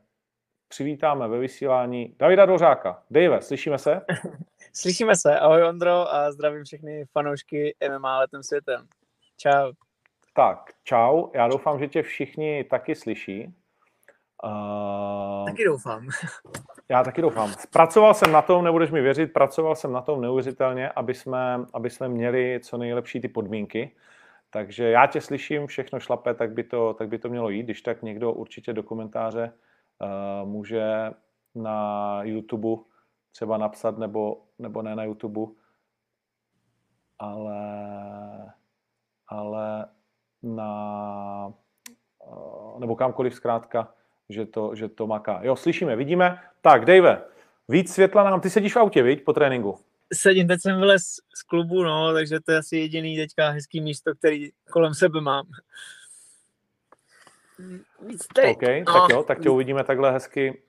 přivítáme ve vysílání Davida Dvořáka. Dave, slyšíme se? slyšíme se. Ahoj Ondro a zdravím všechny fanoušky MMA letem světem. Čau. Tak, čau. Já doufám, že tě všichni taky slyší. Uh, taky doufám. Já taky doufám. Pracoval jsem na tom, nebudeš mi věřit, pracoval jsem na tom neuvěřitelně, aby jsme, aby jsme měli co nejlepší ty podmínky. Takže já tě slyším, všechno šlape, tak by to, tak by to mělo jít. Když tak někdo určitě do komentáře uh, může na YouTube třeba napsat, nebo, nebo ne na YouTube, ale ale na, uh, nebo kamkoliv zkrátka, že to, že to maká. Jo, slyšíme, vidíme. Tak, Dave, víc světla nám, ty sedíš v autě, viď, po tréninku? Sedím, teď jsem vylez z klubu, no, takže to je asi jediný teďka hezký místo, který kolem sebe mám. Víc teď. OK, no. tak jo, tak tě uvidíme takhle hezky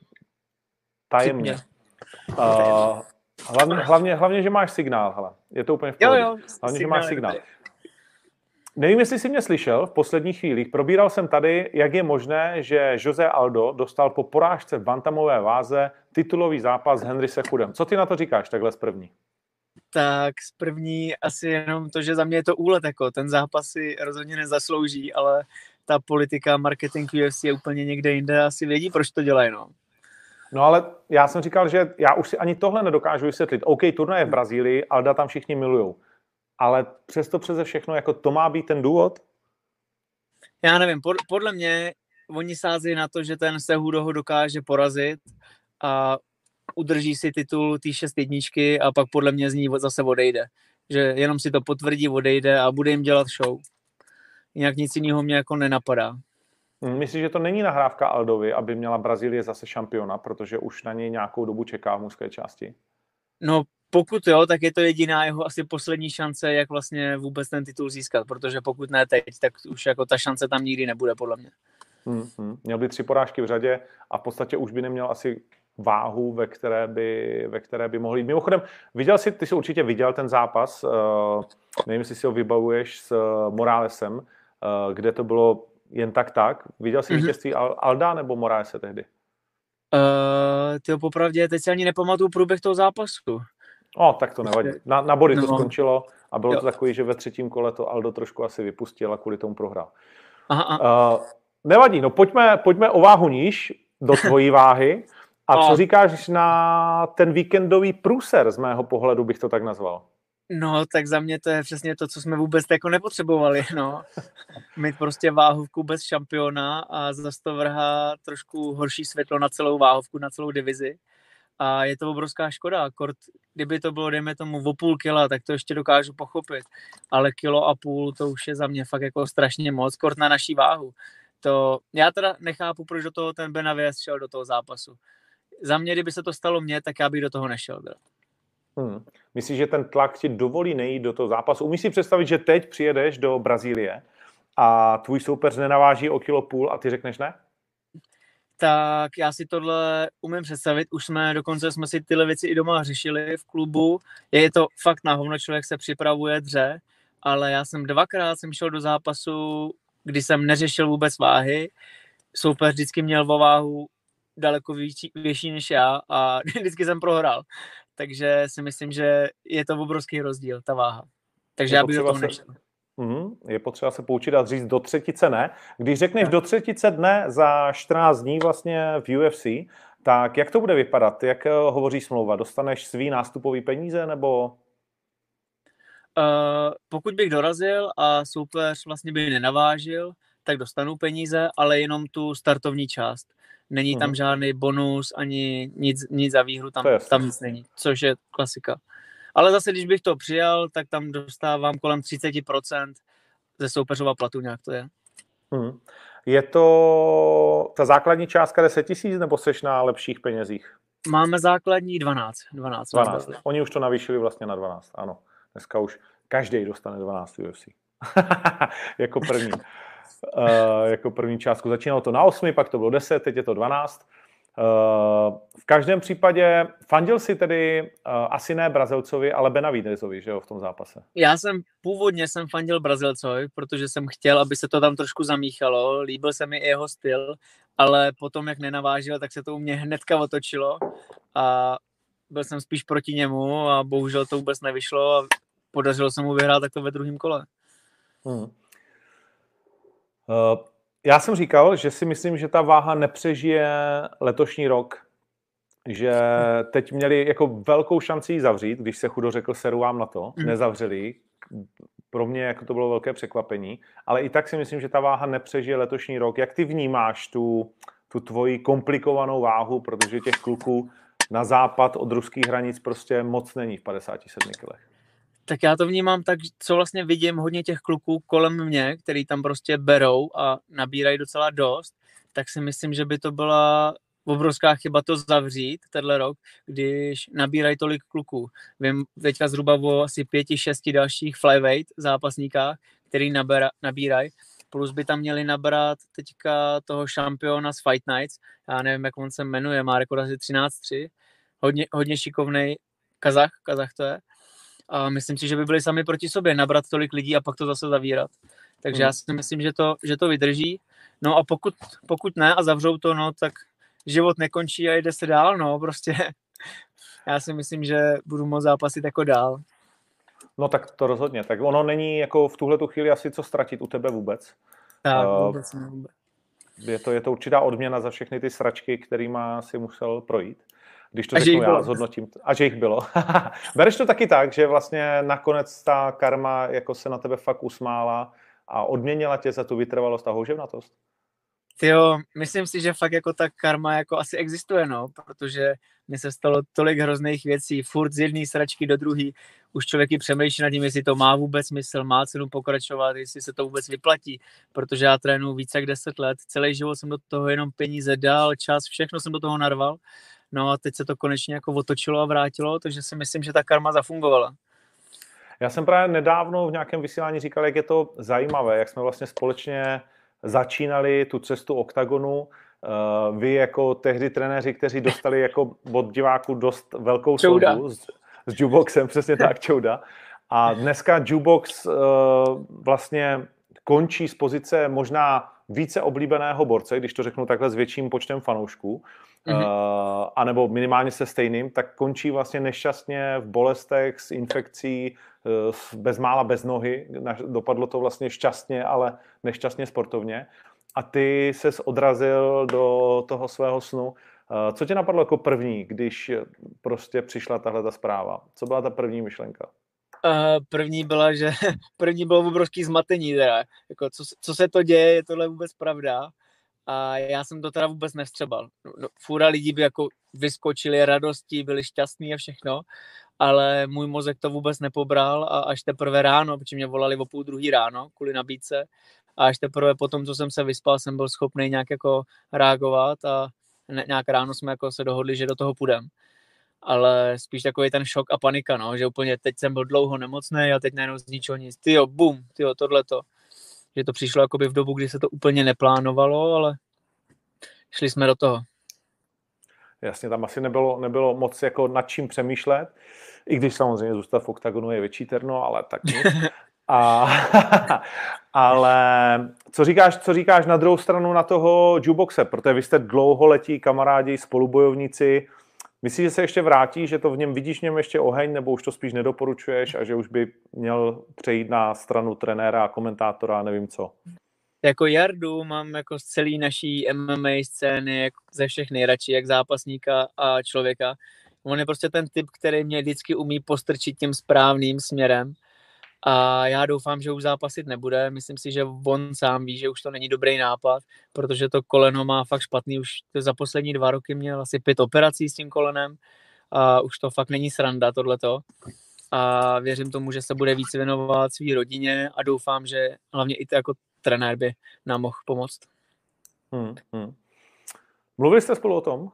tajemně. Uh, hlavně, hlavně, hlavně, že máš signál, hele. Je to úplně v pohodě. Jo, jo, hlavně, že máš signál. Nevím, jestli jsi mě slyšel v posledních chvílích. Probíral jsem tady, jak je možné, že Jose Aldo dostal po porážce v bantamové váze titulový zápas s Henry Sechudem. Co ty na to říkáš takhle z první? Tak z první asi jenom to, že za mě je to úlet. Jako. Ten zápas si rozhodně nezaslouží, ale ta politika, marketing UFC je úplně někde jinde. Asi vědí, proč to dělají. No. No ale já jsem říkal, že já už si ani tohle nedokážu vysvětlit. OK, turnaj je v Brazílii, Alda tam všichni milujou ale přesto přeze všechno, jako to má být ten důvod? Já nevím, pod, podle mě oni sází na to, že ten Sehudo ho dokáže porazit a udrží si titul té šest jedničky a pak podle mě z ní zase odejde. Že jenom si to potvrdí, odejde a bude jim dělat show. Jinak nic jiného mě jako nenapadá. Myslíš, že to není nahrávka Aldovi, aby měla Brazílie zase šampiona, protože už na něj nějakou dobu čeká v mužské části? No pokud jo, tak je to jediná jeho asi poslední šance, jak vlastně vůbec ten titul získat, protože pokud ne teď, tak už jako ta šance tam nikdy nebude, podle mě. Hmm, hmm. Měl by tři porážky v řadě a v podstatě už by neměl asi váhu, ve které by, ve které by mohli jít. Mimochodem, viděl jsi, ty jsi určitě viděl ten zápas, uh, nevím, jestli si ho vybavuješ s uh, Moralesem, uh, kde to bylo jen tak tak. Viděl jsi mm-hmm. vítězství Alda nebo Moralese tehdy? Uh, ty popravdě, teď si ani nepamatuju průběh toho zápasu. O, tak to nevadí. Na, na body no. to skončilo a bylo jo. to takový, že ve třetím kole to Aldo trošku asi vypustil a kvůli tomu prohrál. Aha, aha. Uh, nevadí, no pojďme, pojďme o váhu níž do tvojí váhy. A co říkáš na ten víkendový průser, z mého pohledu bych to tak nazval? No, tak za mě to je přesně to, co jsme vůbec jako nepotřebovali, no. Mít prostě váhovku bez šampiona a zase to vrhá trošku horší světlo na celou váhovku, na celou divizi a je to obrovská škoda. Kort, kdyby to bylo, dejme tomu, o půl kila, tak to ještě dokážu pochopit, ale kilo a půl, to už je za mě fakt jako strašně moc, kort na naší váhu. To, já teda nechápu, proč do toho ten Benavides šel do toho zápasu. Za mě, kdyby se to stalo mně, tak já bych do toho nešel. Hmm. Myslíš, že ten tlak ti dovolí nejít do toho zápasu? Umíš si představit, že teď přijedeš do Brazílie a tvůj soupeř nenaváží o kilo půl a ty řekneš ne? tak já si tohle umím představit. Už jsme dokonce jsme si tyhle věci i doma řešili v klubu. Je to fakt na hovno, člověk se připravuje dře, ale já jsem dvakrát jsem šel do zápasu, kdy jsem neřešil vůbec váhy. Soupeř vždycky měl vo váhu daleko větší, větší než já a vždycky jsem prohrál. Takže si myslím, že je to obrovský rozdíl, ta váha. Takže je já bych do toho nešel. Mm, je potřeba se poučit a říct do třetice ne. Když řekneš do třetice dne za 14 dní vlastně v UFC, tak jak to bude vypadat? Jak eh, hovoří smlouva? Dostaneš svý nástupový peníze nebo? Uh, pokud bych dorazil a soupeř vlastně by nenavážil, tak dostanu peníze, ale jenom tu startovní část. Není hmm. tam mhm. žádný bonus ani nic, nic za výhru, tam, tam nic není, což je klasika. Ale zase, když bych to přijal, tak tam dostávám kolem 30% ze soupeřova platu, nějak to je. Hmm. Je to ta základní částka 10 tisíc nebo seš na lepších penězích? Máme základní 12. 12, 12. Oni už to navýšili vlastně na 12, ano. Dneska už každý dostane 12 UFC. jako první. Uh, jako první částku. Začínalo to na 8, pak to bylo 10, teď je to 12. V každém případě fandil si tedy uh, asi ne Brazilcovi, ale Benavidezovi, že jo, v tom zápase. Já jsem původně jsem fandil Brazilcovi, protože jsem chtěl, aby se to tam trošku zamíchalo, líbil se mi i jeho styl, ale potom, jak nenavážil, tak se to u mě hnedka otočilo a byl jsem spíš proti němu a bohužel to vůbec nevyšlo a podařilo se mu vyhrát takto ve druhém kole. Hmm. Uh, já jsem říkal, že si myslím, že ta váha nepřežije letošní rok, že teď měli jako velkou šanci ji zavřít, když se chudo řekl, seru vám na to, mm. nezavřeli. Pro mě jako to bylo velké překvapení, ale i tak si myslím, že ta váha nepřežije letošní rok. Jak ty vnímáš tu, tu tvoji komplikovanou váhu, protože těch kluků na západ od ruských hranic prostě moc není v 57 kilech? Tak já to vnímám tak, co vlastně vidím hodně těch kluků kolem mě, který tam prostě berou a nabírají docela dost, tak si myslím, že by to byla obrovská chyba to zavřít tenhle rok, když nabírají tolik kluků. Vím teďka zhruba o asi pěti, šesti dalších flyweight zápasníkách, který nabírají, plus by tam měli nabrat teďka toho šampiona z Fight Nights, já nevím, jak on se jmenuje, má rekord asi 13-3, hodně, hodně šikovný Kazach, Kazach to je, a myslím si, že by byli sami proti sobě, nabrat tolik lidí a pak to zase zavírat. Takže hmm. já si myslím, že to, že to vydrží. No a pokud, pokud ne a zavřou to, no tak život nekončí a jde se dál, no prostě. Já si myslím, že budu moc zápasit jako dál. No tak to rozhodně. Tak ono není jako v tuhle tu chvíli asi co ztratit u tebe vůbec. Tak, uh, vůbec ne, vůbec. Je to, je to určitá odměna za všechny ty sračky, kterýma si musel projít. Když to a řeknu já, zhodnotím. A že jich bylo. Bereš to taky tak, že vlastně nakonec ta karma jako se na tebe fakt usmála a odměnila tě za tu vytrvalost a houževnatost? Jo, myslím si, že fakt jako ta karma jako asi existuje, no, protože mi se stalo tolik hrozných věcí, furt z jedné sračky do druhé. Už člověk i přemýšlí nad tím, jestli to má vůbec smysl, má cenu pokračovat, jestli se to vůbec vyplatí, protože já trénu více jak 10 let, celý život jsem do toho jenom peníze dal, čas, všechno jsem do toho narval. No a teď se to konečně jako otočilo a vrátilo, takže si myslím, že ta karma zafungovala. Já jsem právě nedávno v nějakém vysílání říkal, jak je to zajímavé, jak jsme vlastně společně začínali tu cestu oktagonu. Uh, vy jako tehdy trenéři, kteří dostali jako od diváků dost velkou soudu s, s jukeboxem, přesně tak, čouda. A dneska jukebox uh, vlastně končí z pozice možná více oblíbeného borce, když to řeknu takhle s větším počtem fanoušků, mm-hmm. uh, anebo minimálně se stejným, tak končí vlastně nešťastně v bolestech, s infekcí, uh, bezmála bez nohy. Dopadlo to vlastně šťastně, ale nešťastně sportovně. A ty ses odrazil do toho svého snu. Uh, co tě napadlo jako první, když prostě přišla tahle ta zpráva? Co byla ta první myšlenka? Uh, první byla, že první bylo obrovský zmatení teda. Jako, co, co se to děje, je tohle vůbec pravda? A já jsem to teda vůbec nevstřebal. No, no, fůra lidí by jako vyskočili radostí, byli šťastní a všechno, ale můj mozek to vůbec nepobral a až teprve ráno, protože mě volali o půl druhý ráno kvůli nabídce a až teprve potom, co jsem se vyspal, jsem byl schopný nějak jako reagovat a nějak ráno jsme jako se dohodli, že do toho půjdem ale spíš takový ten šok a panika, no, že úplně teď jsem byl dlouho nemocný a teď najednou z ničeho nic, tyjo, bum, tyjo, tohleto. Že to přišlo jakoby v dobu, kdy se to úplně neplánovalo, ale šli jsme do toho. Jasně, tam asi nebylo, nebylo moc jako nad čím přemýšlet, i když samozřejmě zůstat v oktagonu je větší terno, ale tak. A, ale co říkáš, co říkáš na druhou stranu na toho jukeboxe, protože vy jste dlouholetí kamarádi, spolubojovníci, Myslíš, že se ještě vrátí, že to v něm vidíš v něm ještě oheň, nebo už to spíš nedoporučuješ a že už by měl přejít na stranu trenéra a komentátora a nevím co? Jako Jardu mám jako z celé naší MMA scény jako ze všech nejradši, jak zápasníka a člověka. On je prostě ten typ, který mě vždycky umí postrčit tím správným směrem a já doufám, že už zápasit nebude. Myslím si, že on sám ví, že už to není dobrý nápad, protože to koleno má fakt špatný. Už za poslední dva roky měl asi pět operací s tím kolenem a už to fakt není sranda tohleto. A věřím tomu, že se bude víc věnovat své rodině a doufám, že hlavně i jako trenér by nám mohl pomoct. Hmm, hmm. Mluvili jste spolu o tom?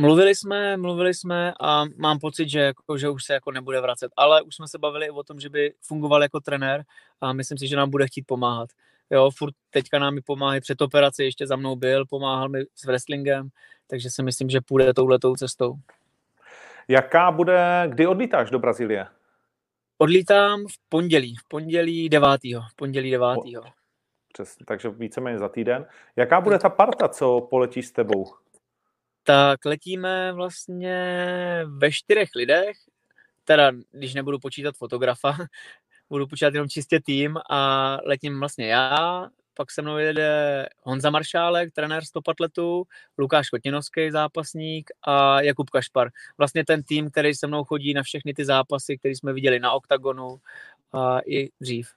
Mluvili jsme, mluvili jsme a mám pocit, že, jako, že už se jako nebude vracet, ale už jsme se bavili i o tom, že by fungoval jako trenér a myslím si, že nám bude chtít pomáhat. Jo, furt teďka nám mi pomáhá před operací, ještě za mnou byl, pomáhal mi s wrestlingem, takže si myslím, že půjde touhletou cestou. Jaká bude, kdy odlítáš do Brazílie? Odlítám v pondělí, v pondělí 9. V pondělí 9. Přesně, takže víceméně za týden. Jaká bude ta parta, co poletí s tebou? Tak letíme vlastně ve čtyřech lidech, teda když nebudu počítat fotografa, budu počítat jenom čistě tým a letím vlastně já, pak se mnou jede Honza Maršálek, trenér stopatletu, Lukáš Kotinovský, zápasník a Jakub Kašpar. Vlastně ten tým, který se mnou chodí na všechny ty zápasy, které jsme viděli na OKTAGONu a i dřív.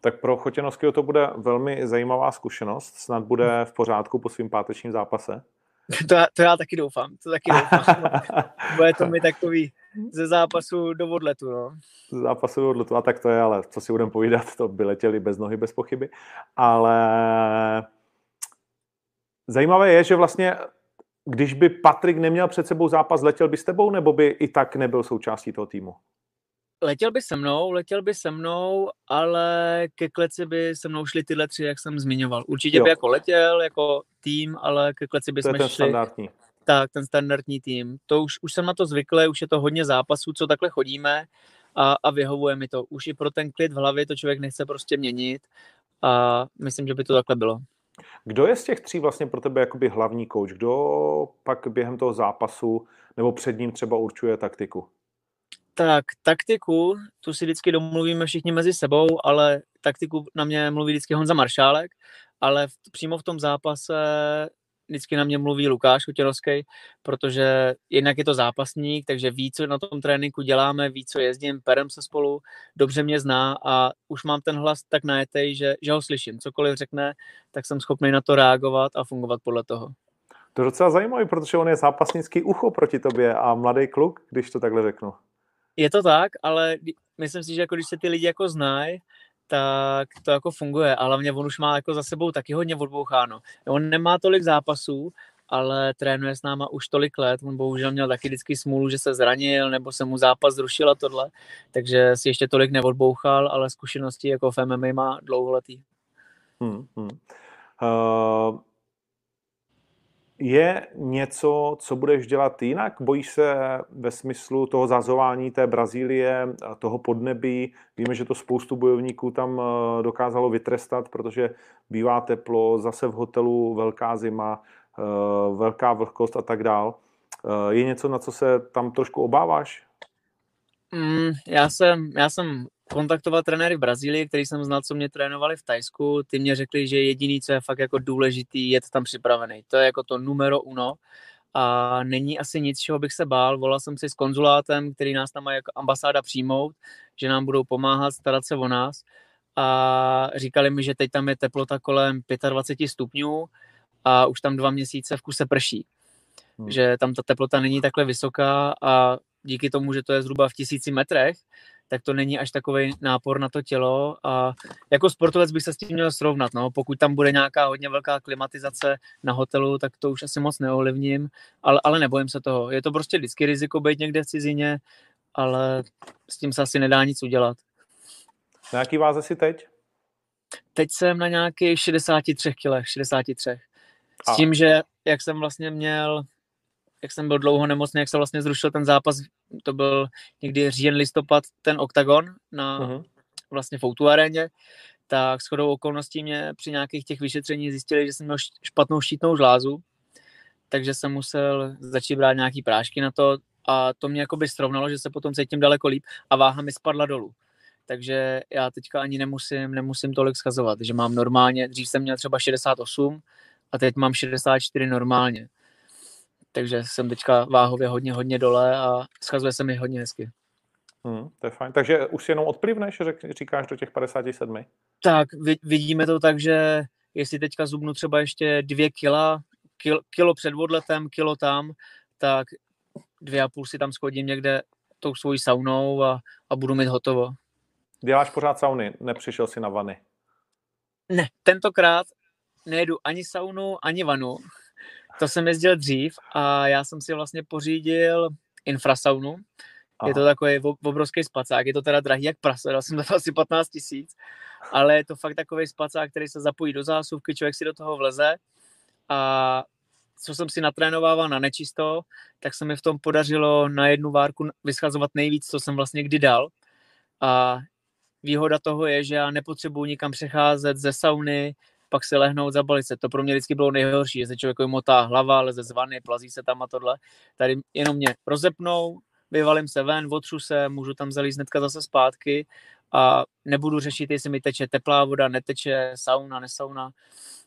Tak pro Chotěnovského to bude velmi zajímavá zkušenost. Snad bude v pořádku po svým pátečním zápase. To, já, to já taky doufám, to taky doufám. Bude to mi takový ze zápasu do odletu. No. Ze zápasu do odletu, a tak to je, ale co si budeme povídat, to by letěli bez nohy, bez pochyby. Ale zajímavé je, že vlastně když by Patrik neměl před sebou zápas, letěl by s tebou, nebo by i tak nebyl součástí toho týmu? Letěl by se mnou, letěl by se mnou, ale ke kleci by se mnou šli tyhle tři, jak jsem zmiňoval. Určitě jo. by jako letěl, jako tým, ale ke kleci by to jsme je ten šli. standardní. Tak, ten standardní tým. To už, už jsem na to zvyklý, už je to hodně zápasů, co takhle chodíme a, a vyhovuje mi to. Už i pro ten klid v hlavě to člověk nechce prostě měnit a myslím, že by to takhle bylo. Kdo je z těch tří vlastně pro tebe jakoby hlavní kouč? Kdo pak během toho zápasu nebo před ním třeba určuje taktiku? Tak taktiku, tu si vždycky domluvíme všichni mezi sebou, ale taktiku na mě mluví vždycky Honza Maršálek, ale v, přímo v tom zápase vždycky na mě mluví Lukáš Utěrovský, protože jednak je to zápasník, takže ví, co na tom tréninku děláme, ví, co jezdím, perem se spolu, dobře mě zná a už mám ten hlas tak najetej, že, že ho slyším. Cokoliv řekne, tak jsem schopný na to reagovat a fungovat podle toho. To je docela zajímavé, protože on je zápasnický ucho proti tobě a mladý kluk, když to takhle řeknu. Je to tak, ale myslím si, že jako když se ty lidi jako znají, tak to jako funguje. A hlavně on už má jako za sebou taky hodně odboucháno. On nemá tolik zápasů, ale trénuje s náma už tolik let. On bohužel měl taky vždycky smůlu, že se zranil, nebo se mu zápas zrušil a tohle. Takže si ještě tolik neodbouchal, ale zkušenosti jako v MMA má dlouholetý. Hmm, hmm. Uh, je něco, co budeš dělat jinak? Bojíš se ve smyslu toho zazování té Brazílie, toho podnebí? Víme, že to spoustu bojovníků tam eh, dokázalo vytrestat, protože bývá teplo, zase v hotelu velká zima, eh, velká vlhkost a tak dál. Eh, je něco, na co se tam trošku obáváš? Mm, já, jsem, já jsem kontaktoval trenéry v Brazílii, který jsem znal, co mě trénovali v Tajsku. Ty mě řekli, že jediný, co je fakt jako důležitý, je to tam připravený. To je jako to numero uno a není asi nic, čeho bych se bál. Volal jsem si s konzulátem, který nás tam má jako ambasáda přijmout, že nám budou pomáhat, starat se o nás a říkali mi, že teď tam je teplota kolem 25 stupňů a už tam dva měsíce v kuse prší. Hmm. Že tam ta teplota není takhle vysoká a díky tomu, že to je zhruba v tisíci metrech, tak to není až takový nápor na to tělo a jako sportovec bych se s tím měl srovnat, no. pokud tam bude nějaká hodně velká klimatizace na hotelu, tak to už asi moc neovlivním, ale, ale nebojím se toho. Je to prostě vždycky riziko být někde v cizině, ale s tím se asi nedá nic udělat. Na jaký váze si teď? Teď jsem na nějakých 63 kilech, 63. S tím, že jak jsem vlastně měl jak jsem byl dlouho nemocný, jak se vlastně zrušil ten zápas, to byl někdy říjen, listopad, ten oktagon na uh-huh. vlastně v Outu aréně, tak shodou okolností mě při nějakých těch vyšetření zjistili, že jsem měl špatnou štítnou žlázu, takže jsem musel začít brát nějaký prášky na to a to mě jakoby srovnalo, že se potom cítím daleko líp a váha mi spadla dolů. Takže já teďka ani nemusím, nemusím tolik schazovat, že mám normálně, dřív jsem měl třeba 68 a teď mám 64 normálně takže jsem teďka váhově hodně, hodně dole a schazuje se mi hodně hezky. Hmm, to je fajn. Takže už jenom odplivneš, říkáš, do těch 57? Tak, vidíme to tak, že jestli teďka zubnu třeba ještě dvě kila, kilo, kilo před odletem, kilo tam, tak dvě a půl si tam schodím někde tou svojí saunou a, a budu mít hotovo. Děláš pořád sauny, nepřišel si na vany? Ne, tentokrát nejedu ani saunu, ani vanu. To jsem jezdil dřív a já jsem si vlastně pořídil infrasaunu. Aha. Je to takový obrovský spacák, je to teda drahý jak prase, dal jsem na to asi 15 tisíc, ale je to fakt takový spacák, který se zapojí do zásuvky, člověk si do toho vleze a co jsem si natrénovával na nečisto, tak se mi v tom podařilo na jednu várku vyschazovat nejvíc, co jsem vlastně kdy dal. A výhoda toho je, že já nepotřebuji nikam přecházet ze sauny, pak se lehnout, zabalit se. To pro mě vždycky bylo nejhorší, že se člověk motá hlava, leze z vany, plazí se tam a tohle. Tady jenom mě rozepnou, vyvalím se ven, otřu se, můžu tam zalíst hnedka zase zpátky a nebudu řešit, jestli mi teče teplá voda, neteče, sauna, nesauna.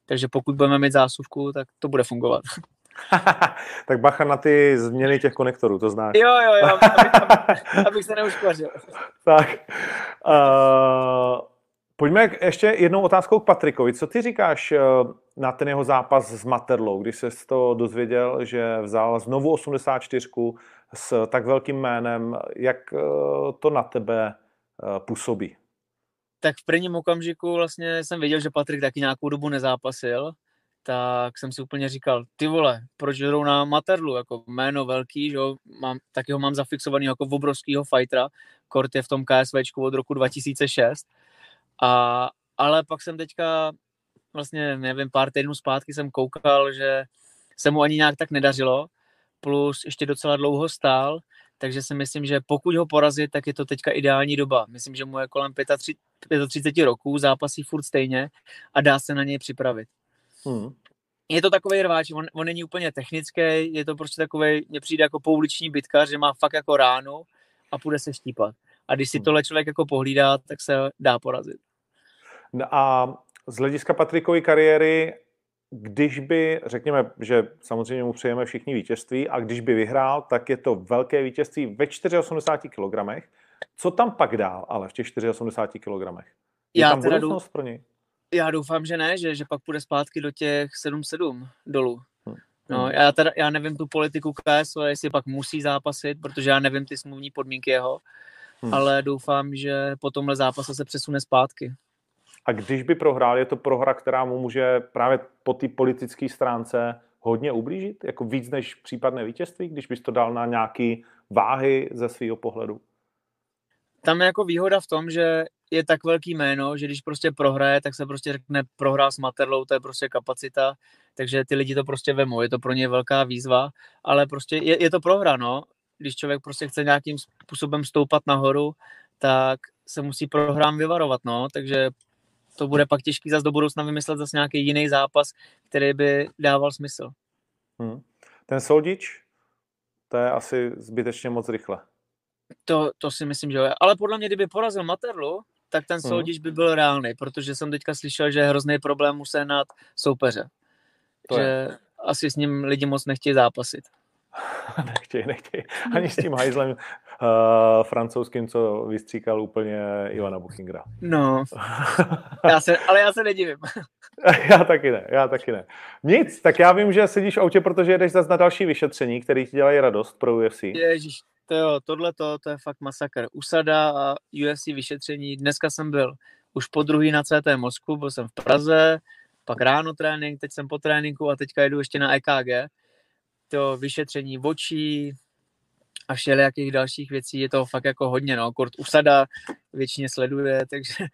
Takže pokud budeme mít zásuvku, tak to bude fungovat. tak bacha na ty změny těch konektorů, to znáš. Jo, jo, jo, abych, abych, abych se neuškvařil. tak. Uh, Pojďme ještě jednou otázkou k Patrikovi. Co ty říkáš eh, na ten jeho zápas s Materlou, když jsi to dozvěděl, že vzal znovu 84 s tak velkým jménem, jak eh, to na tebe eh, působí? Tak v prvním okamžiku vlastně jsem věděl, že Patrik taky nějakou dobu nezápasil, tak jsem si úplně říkal, ty vole, proč jdou na Materlu, jako jméno velký, že jo, mám, taky ho mám zafixovaný jako obrovskýho fightera, Kort je v tom KSVčku od roku 2006, a, ale pak jsem teďka vlastně, nevím, pár týdnů zpátky jsem koukal, že se mu ani nějak tak nedařilo, plus ještě docela dlouho stál, takže si myslím, že pokud ho porazit, tak je to teďka ideální doba. Myslím, že mu je kolem 35, 35 roků, zápasí furt stejně a dá se na něj připravit. Hmm. Je to takový rváč, on, on není úplně technický, je to prostě takový, mně přijde jako pouliční bitka, že má fakt jako ránu a půjde se štípat. A když si hmm. tohle člověk jako pohlídá, tak se dá porazit. No a z hlediska Patrikovy kariéry, když by, řekněme, že samozřejmě mu přejeme všichni vítězství, a když by vyhrál, tak je to velké vítězství ve 84 kg. Co tam pak dál, ale v těch 84 kg? Je já tam budoucnost pro něj? Já doufám, že ne, že, že pak půjde zpátky do těch 7-7 dolů. Hmm. No, hmm. já, teda, já nevím tu politiku KSO, jestli pak musí zápasit, protože já nevím ty smluvní podmínky jeho, hmm. ale doufám, že po tomhle zápase se přesune zpátky. A když by prohrál, je to prohra, která mu může právě po té politické stránce hodně ublížit? Jako víc než případné vítězství, když bys to dal na nějaký váhy ze svého pohledu? Tam je jako výhoda v tom, že je tak velký jméno, že když prostě prohraje, tak se prostě řekne prohrál s Materlou, to je prostě kapacita, takže ty lidi to prostě vemou, je to pro ně velká výzva, ale prostě je, je to prohra, no. Když člověk prostě chce nějakým způsobem stoupat nahoru, tak se musí prohrám vyvarovat, no, takže to bude pak těžký zase do budoucna vymyslet zase nějaký jiný zápas, který by dával smysl. Hmm. Ten Soldič, to je asi zbytečně moc rychle. To, to si myslím, že jo. Ale podle mě, kdyby porazil Materlu, tak ten hmm. by byl reálný, protože jsem teďka slyšel, že je hrozný problém mu sehnat soupeře. To že je. asi s ním lidi moc nechtějí zápasit. nechtějí, nechtějí. Ani s tím hajzlem uh, francouzským, co vystříkal úplně Ivana Buchingra. No, já se, ale já se nedivím. já taky ne, já taky ne. Nic, tak já vím, že sedíš v autě, protože jedeš zase na další vyšetření, který ti dělají radost pro UFC. Ježíš, to jo, tohle to, to je fakt masakr. Usada a UFC vyšetření, dneska jsem byl už po druhý na CT Moskvu, byl jsem v Praze, pak ráno trénink, teď jsem po tréninku a teďka jedu ještě na EKG to vyšetření očí a všelijakých dalších věcí, je to fakt jako hodně, no. Kurt Usada většině sleduje, takže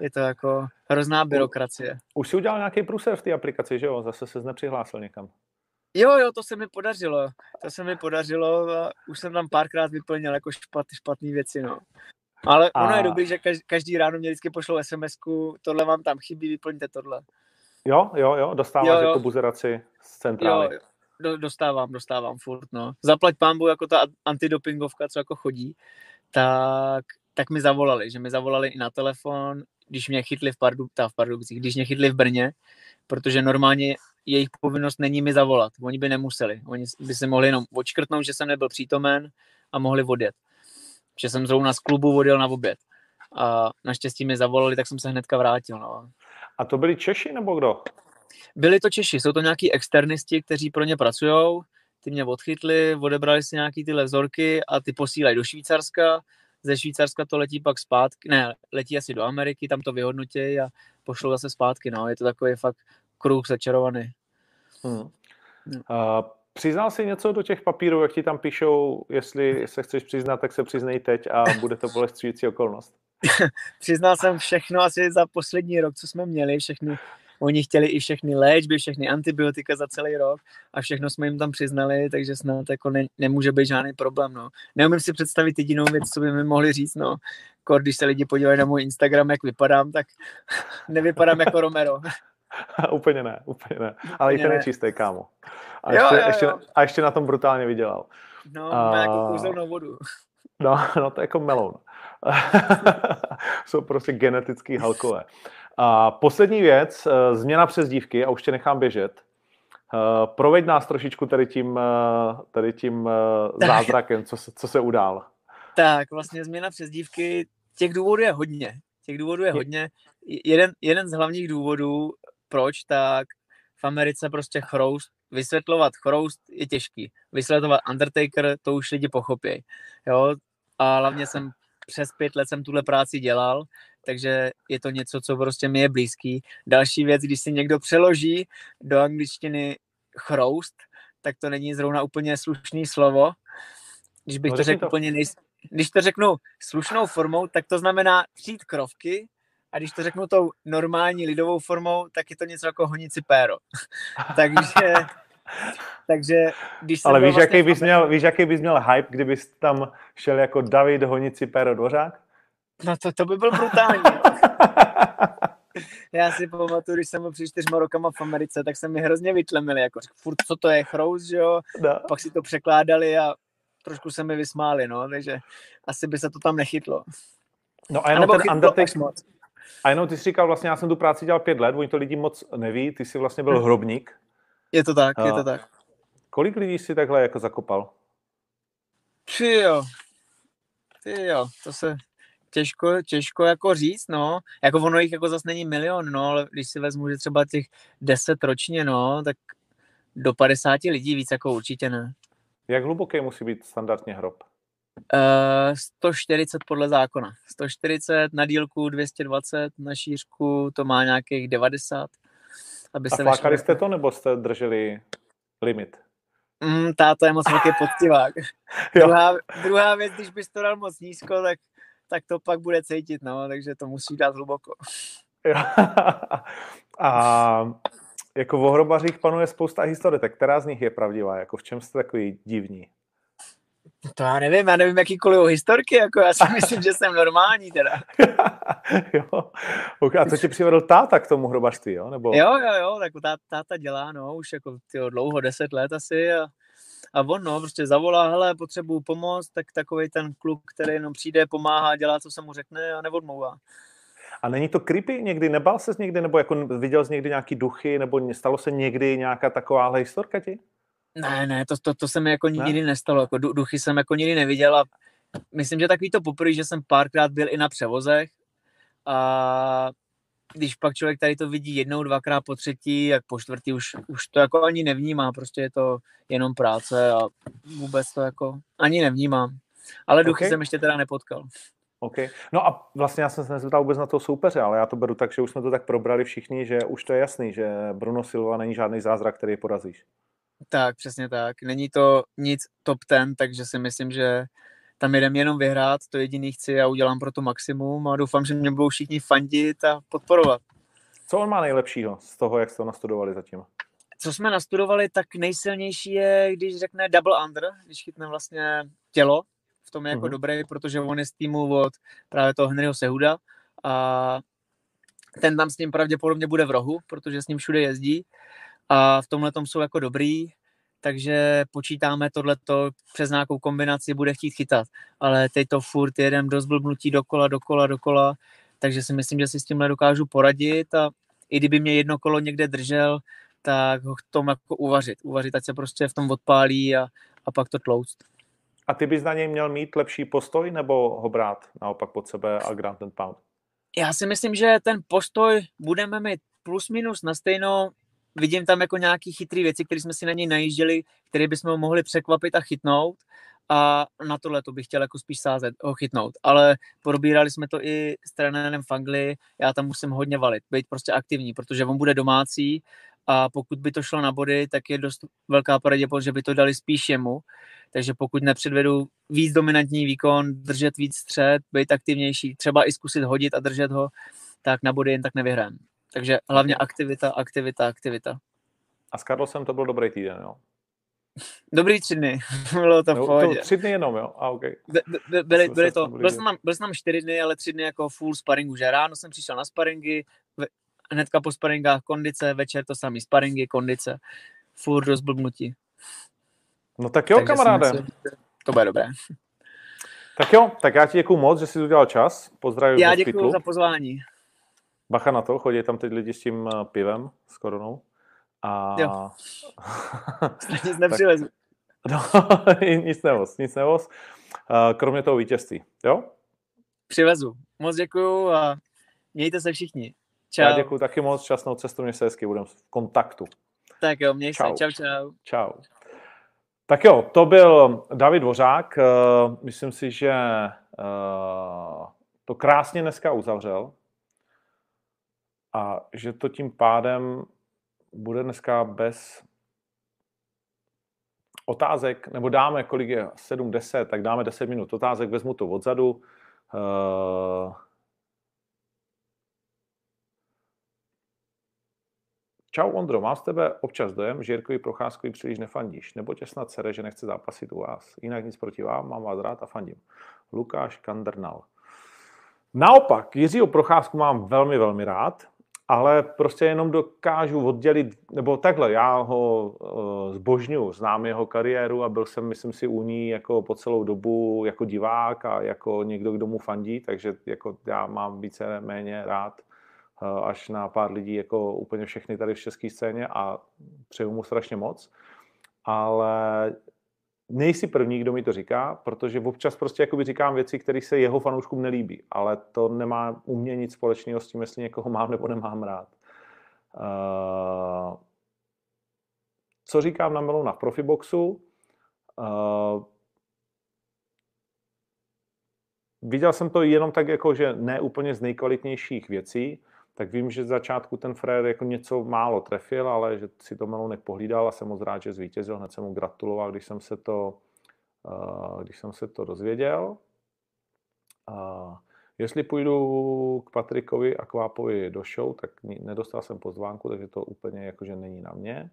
je to jako hrozná byrokracie. Už si udělal nějaký průser v té aplikaci, že jo? Zase se nepřihlásil někam. Jo, jo, to se mi podařilo. To se mi podařilo a už jsem tam párkrát vyplnil jako špat, špatné věci, no. Ale a... ono je dobrý, že každý, každý ráno mě vždycky pošlou sms tohle vám tam chybí, vyplňte tohle. Jo, jo, jo, dostáváš jo, jo. jako buzeraci z centrály. Jo, jo do, dostávám, dostávám furt, no. Zaplať pámbu jako ta antidopingovka, co jako chodí, tak, tak mi zavolali, že mi zavolali i na telefon, když mě chytli v, Pardu, ta v Pardubicích, když mě chytli v Brně, protože normálně jejich povinnost není mi zavolat. Oni by nemuseli. Oni by se mohli jenom odškrtnout, že jsem nebyl přítomen a mohli odjet. Že jsem zrovna z klubu odjel na oběd. A naštěstí mi zavolali, tak jsem se hnedka vrátil. No. A to byli Češi nebo kdo? Byli to Češi, jsou to nějaký externisti, kteří pro ně pracují, ty mě odchytli, odebrali si nějaký tyhle vzorky a ty posílají do Švýcarska, ze Švýcarska to letí pak zpátky, ne, letí asi do Ameriky, tam to vyhodnotí a pošlou zase zpátky, no, je to takový fakt kruh začarovaný. Hmm. Uh, přiznal jsi něco do těch papírů, jak ti tam píšou, jestli se chceš přiznat, tak se přiznej teď a bude to bolestřující okolnost? Přiznal jsem všechno asi za poslední rok, co jsme měli, všechny Oni chtěli i všechny léčby, všechny antibiotika za celý rok a všechno jsme jim tam přiznali, takže snad jako ne, nemůže být žádný problém. No. Neumím si představit jedinou věc, co by mi mohli říct. No. Kor, když se lidi podívají na můj Instagram, jak vypadám, tak nevypadám jako Romero. úplně ne, úplně ne. Ale i ten je čistý, kámo. A ještě, jo, jo, jo. ještě, a ještě na tom brutálně vydělal. No, a... má jako kouzelnou vodu. No, no to je jako melon. Jsou prostě genetický halkové. A poslední věc, eh, změna přezdívky, a už tě nechám běžet. Eh, proveď nás trošičku tady tím, eh, tady tím zázrakem, co se, co se udál. Tak, vlastně změna přezdívky, těch důvodů je hodně. Těch důvodů je hodně. Jeden, jeden z hlavních důvodů, proč, tak v Americe prostě chroust, vysvětlovat chroust je těžký. Vysvětlovat Undertaker, to už lidi pochopí. Jo? A hlavně jsem přes pět let jsem tuhle práci dělal, takže je to něco, co prostě mi je blízký. Další věc, když si někdo přeloží do angličtiny chroust, tak to není zrovna úplně slušný slovo. Když bych no, to řekl to. úplně nejs... Když to řeknu slušnou formou, tak to znamená přijít krovky a když to řeknu tou normální lidovou formou, tak je to něco jako honici péro. takže, takže když Ale víš, vlastně jaký bys měl, víš, jaký bys měl hype, kdybys tam šel jako David honici péro dvořák? No to, to by byl brutální. Já si pamatuju, když jsem byl před čtyřma rokama v Americe, tak se mi hrozně vytlemili, jako furt, co to je chrous, že jo? No. Pak si to překládali a trošku se mi vysmáli, no, takže asi by se to tam nechytlo. No a jenom ten Undertaker, moc. A jenom ty jsi říkal, vlastně já jsem tu práci dělal pět let, oni to lidi moc neví, ty jsi vlastně byl hm. hrobník. Je to tak, je to tak. Kolik lidí jsi takhle jako zakopal? Ty jo, ty jo, to se těžko, těžko jako říct, no. Jako ono jich jako zase není milion, no, ale když si vezmu, že třeba těch deset ročně, no, tak do 50 lidí víc jako určitě ne. Jak hluboký musí být standardně hrob? Uh, eh, 140 podle zákona. 140 na dílku 220, na šířku to má nějakých 90. Aby A se flákali jste to, nebo jste drželi limit? Mm, táta je moc velký poctivák. druhá, druhá věc, když bys to dal moc nízko, tak, tak to pak bude cítit, no, takže to musí dát hluboko. A jako v hrobařích panuje spousta historie, tak která z nich je pravdivá? Jako v čem jste takový divní? To já nevím, já nevím jakýkoliv historky, jako já si myslím, že jsem normální teda. jo. A co ti přivedl táta k tomu hrobařství, jo? Nebo... Jo, jo, jo, tak tá, táta dělá, no, už jako tyjo, dlouho, deset let asi a, a on, no, prostě zavolá, hele, potřebuju pomoc, tak takový ten kluk, který jenom přijde, pomáhá, dělá, co se mu řekne a neodmouvá. A není to creepy někdy? Nebál ses někdy? Nebo jako viděl jsi někdy nějaký duchy? Nebo stalo se někdy nějaká takováhle historka ti? Ne, ne, to, to, to se mi jako nikdy ne? nestalo. Jako duchy jsem jako nikdy neviděl a myslím, že takový to poprvé, že jsem párkrát byl i na převozech a když pak člověk tady to vidí jednou, dvakrát, po třetí, jak po čtvrtý už, už to jako ani nevnímá, prostě je to jenom práce a vůbec to jako ani nevnímám. Ale duchy okay. jsem ještě teda nepotkal. OK. No a vlastně já jsem se nezeptal vůbec na toho soupeře, ale já to beru tak, že už jsme to tak probrali všichni, že už to je jasný, že Bruno Silva není žádný zázrak, který porazíš. Tak, přesně tak. Není to nic top ten, takže si myslím, že tam jdem jenom vyhrát, to jediný chci a udělám pro to maximum a doufám, že mě budou všichni fandit a podporovat. Co on má nejlepšího z toho, jak jste to nastudovali zatím? Co jsme nastudovali, tak nejsilnější je, když řekne double under, když chytne vlastně tělo, v tom je jako mm-hmm. dobrý, protože on je z týmu od právě toho Henryho Sehuda a ten tam s ním pravděpodobně bude v rohu, protože s ním všude jezdí a v tomhle tom jsou jako dobrý, takže počítáme tohleto přes nějakou kombinaci bude chtít chytat, ale teď to furt jedem do zblbnutí dokola, dokola, dokola, takže si myslím, že si s tímhle dokážu poradit a i kdyby mě jedno kolo někde držel, tak ho v tom jako uvařit. Uvařit, ať se prostě v tom odpálí a, a pak to tlouct. A ty bys na něj měl mít lepší postoj nebo ho brát naopak pod sebe a Grant and Pound? Já si myslím, že ten postoj budeme mít plus minus na stejno. Vidím tam jako nějaký chytrý věci, které jsme si na něj najížděli, které bychom ho mohli překvapit a chytnout a na tohle to bych chtěl jako spíš sázet, ho chytnout. Ale probírali jsme to i s trenérem Fangli, já tam musím hodně valit, být prostě aktivní, protože on bude domácí a pokud by to šlo na body, tak je dost velká pravděpodobnost, že by to dali spíš jemu. Takže pokud nepředvedu víc dominantní výkon, držet víc střed, být aktivnější, třeba i zkusit hodit a držet ho, tak na body jen tak nevyhrám. Takže hlavně aktivita, aktivita, aktivita. A s Carlosem to byl dobrý týden, jo? Dobrý tři dny, bylo to v pohodě. To tři dny jenom, jo? A okay. By, by, byly, byly to, byl jsem, tam, byl jsem tam čtyři dny, ale tři dny jako full sparingu, že ráno jsem přišel na sparingy, hnedka po sparingách kondice, večer to samý sparingy, kondice, furt do zblbnutí. No tak jo, Takže kamaráde. Myslím, to bude dobré. Tak jo, tak já ti děkuji moc, že jsi udělal čas. Pozdravím Já děkuji za pozvání. Bacha na to, chodí tam teď lidi s tím eh, pivem, s koronou. A... Jo. nic nepřilezu. No, nic nevoz, nic nevoz. Eh, kromě toho vítězství, jo? Přivezu. Moc děkuju a Mějte se všichni. Čau. Já děkuji taky moc, časnou cestu, mě se hezky, budeme v kontaktu. Tak jo, měj čau. se, čau, čau. Čau. Tak jo, to byl David Dvořák. Eh, myslím si, že to krásně dneska uzavřel a že to tím pádem bude dneska bez otázek, nebo dáme, kolik je, 7, 10, tak dáme 10 minut otázek, vezmu to odzadu. Uh, Čau Ondro, mám z tebe občas dojem, že Jirkovi Procházkovi příliš nefandíš, nebo tě snad sere, že nechce zápasit u vás. Jinak nic proti vám, mám vás rád a fandím. Lukáš Kandernal. Naopak, Jiřího Procházku mám velmi, velmi rád ale prostě jenom dokážu oddělit, nebo takhle, já ho uh, zbožňuji, znám jeho kariéru a byl jsem, myslím si, u ní jako po celou dobu jako divák a jako někdo, kdo mu fandí, takže jako já mám více méně rád uh, až na pár lidí jako úplně všechny tady v české scéně a přeju mu strašně moc. Ale nejsi první, kdo mi to říká, protože občas prostě jakoby říkám věci, které se jeho fanouškům nelíbí, ale to nemá u mě nic společného s tím, jestli někoho mám nebo nemám rád. Uh, co říkám na Melona v Profiboxu? Uh, viděl jsem to jenom tak, jako, že ne úplně z nejkvalitnějších věcí, tak vím, že z začátku ten Frér jako něco málo trefil, ale že si to Melounek pohlídal a jsem moc rád, že zvítězil. Hned jsem mu gratuloval, když jsem se to, uh, když jsem se to dozvěděl. Uh, jestli půjdu k Patrikovi a Kvápovi do show, tak nedostal jsem pozvánku, takže to úplně jakože není na mě.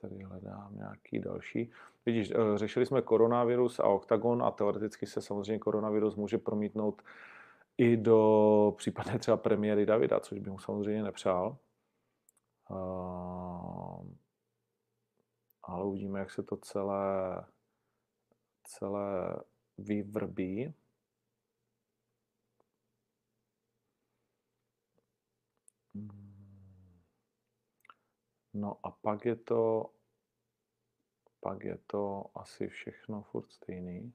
Tady hledám nějaký další. Vidíš, eh, řešili jsme koronavirus a oktagon a teoreticky se samozřejmě koronavirus může promítnout i do případné třeba premiéry Davida, což by mu samozřejmě nepřál. Uh, ale uvidíme, jak se to celé, celé vyvrbí. No a pak je to, pak je to asi všechno furt stejný.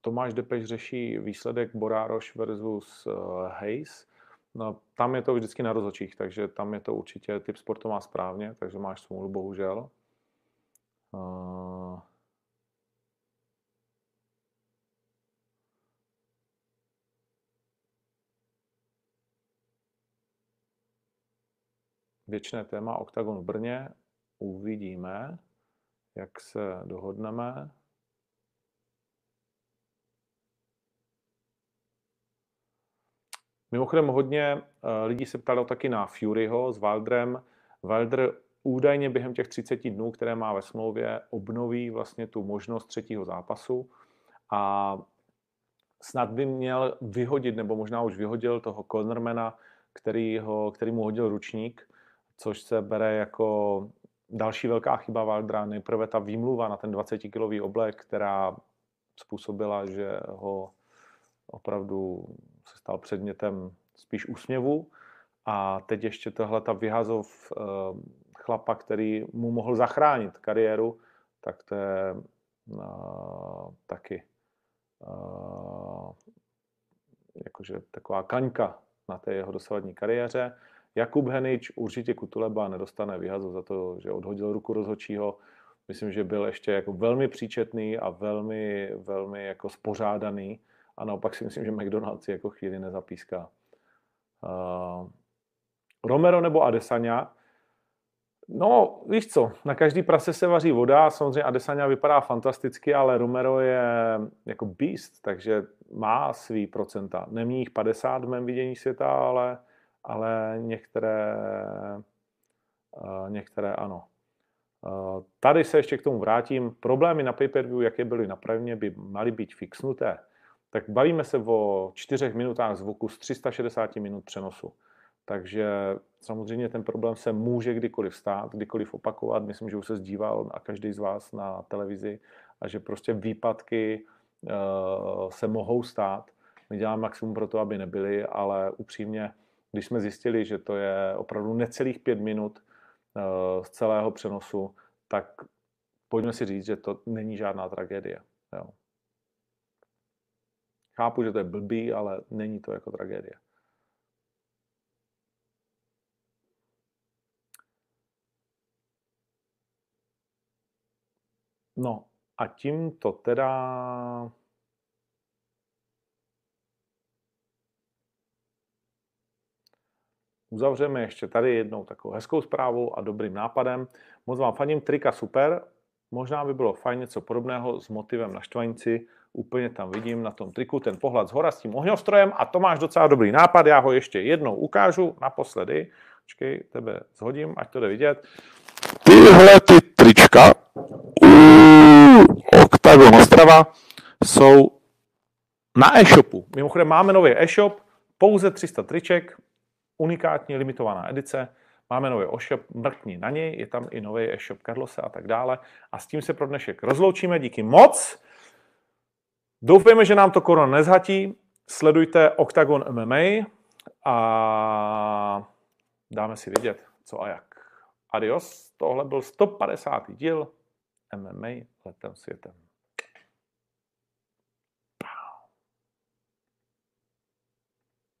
Tomáš Depeš řeší výsledek Borároš versus uh, Hayes. No, tam je to vždycky na rozhodčích, takže tam je to určitě, typ sportu má správně, takže máš smůlu, bohužel. Uh, věčné téma OKTAGON v Brně. Uvidíme, jak se dohodneme. Mimochodem hodně eh, lidí se ptalo taky na Furyho s Wildrem. Wilder údajně během těch 30 dnů, které má ve smlouvě, obnoví vlastně tu možnost třetího zápasu a snad by měl vyhodit, nebo možná už vyhodil toho cornermana, který, ho, který mu hodil ručník což se bere jako další velká chyba Valdra. Nejprve ta výmluva na ten 20-kilový oblek, která způsobila, že ho opravdu se stal předmětem spíš úsměvu. A teď ještě tohle ta vyhazov eh, chlapa, který mu mohl zachránit kariéru, tak to je uh, taky uh, jakože taková kaňka na té jeho dosavadní kariéře. Jakub Henič určitě Kutuleba nedostane vyhazu za to, že odhodil ruku rozhodčího. Myslím, že byl ještě jako velmi příčetný a velmi, velmi jako spořádaný. A naopak si myslím, že McDonald's jako chvíli nezapíská. Uh, Romero nebo Adesanya? No, víš co, na každý prase se vaří voda, samozřejmě Adesanya vypadá fantasticky, ale Romero je jako beast, takže má svý procenta. Nemí jich 50 v mém vidění světa, ale ale některé, eh, některé ano. Eh, tady se ještě k tomu vrátím. Problémy na pay-per-view, jaké byly na by maly být fixnuté. Tak bavíme se o čtyřech minutách zvuku z 360 minut přenosu. Takže samozřejmě ten problém se může kdykoliv stát, kdykoliv opakovat. Myslím, že už se zdíval a každý z vás na televizi a že prostě výpadky uh, se mohou stát. My děláme maximum pro to, aby nebyly, ale upřímně, když jsme zjistili, že to je opravdu necelých pět minut uh, z celého přenosu, tak pojďme si říct, že to není žádná tragédie. Jo. Chápu, že to je blbý, ale není to jako tragédie. No a tím to teda uzavřeme ještě tady jednou takovou hezkou zprávou a dobrým nápadem. Moc vám faním, trika super. Možná by bylo fajn něco podobného s motivem na štvanici. Úplně tam vidím na tom triku ten pohled z hora s tím ohňostrojem a to máš docela dobrý nápad. Já ho ještě jednou ukážu naposledy. Počkej, tebe zhodím, ať to jde vidět. Tyhle ty trička Octagon Ostrava jsou na e-shopu. Mimochodem máme nový e-shop, pouze 300 triček, unikátní limitovaná edice. Máme nový e-shop, mrkni na něj, je tam i nový e-shop Carlose a tak dále. A s tím se pro dnešek rozloučíme, díky moc. Doufejme, že nám to korona nezhatí. Sledujte Octagon MMA a dáme si vědět, co a jak. Adios, tohle byl 150. díl MMA letem světem.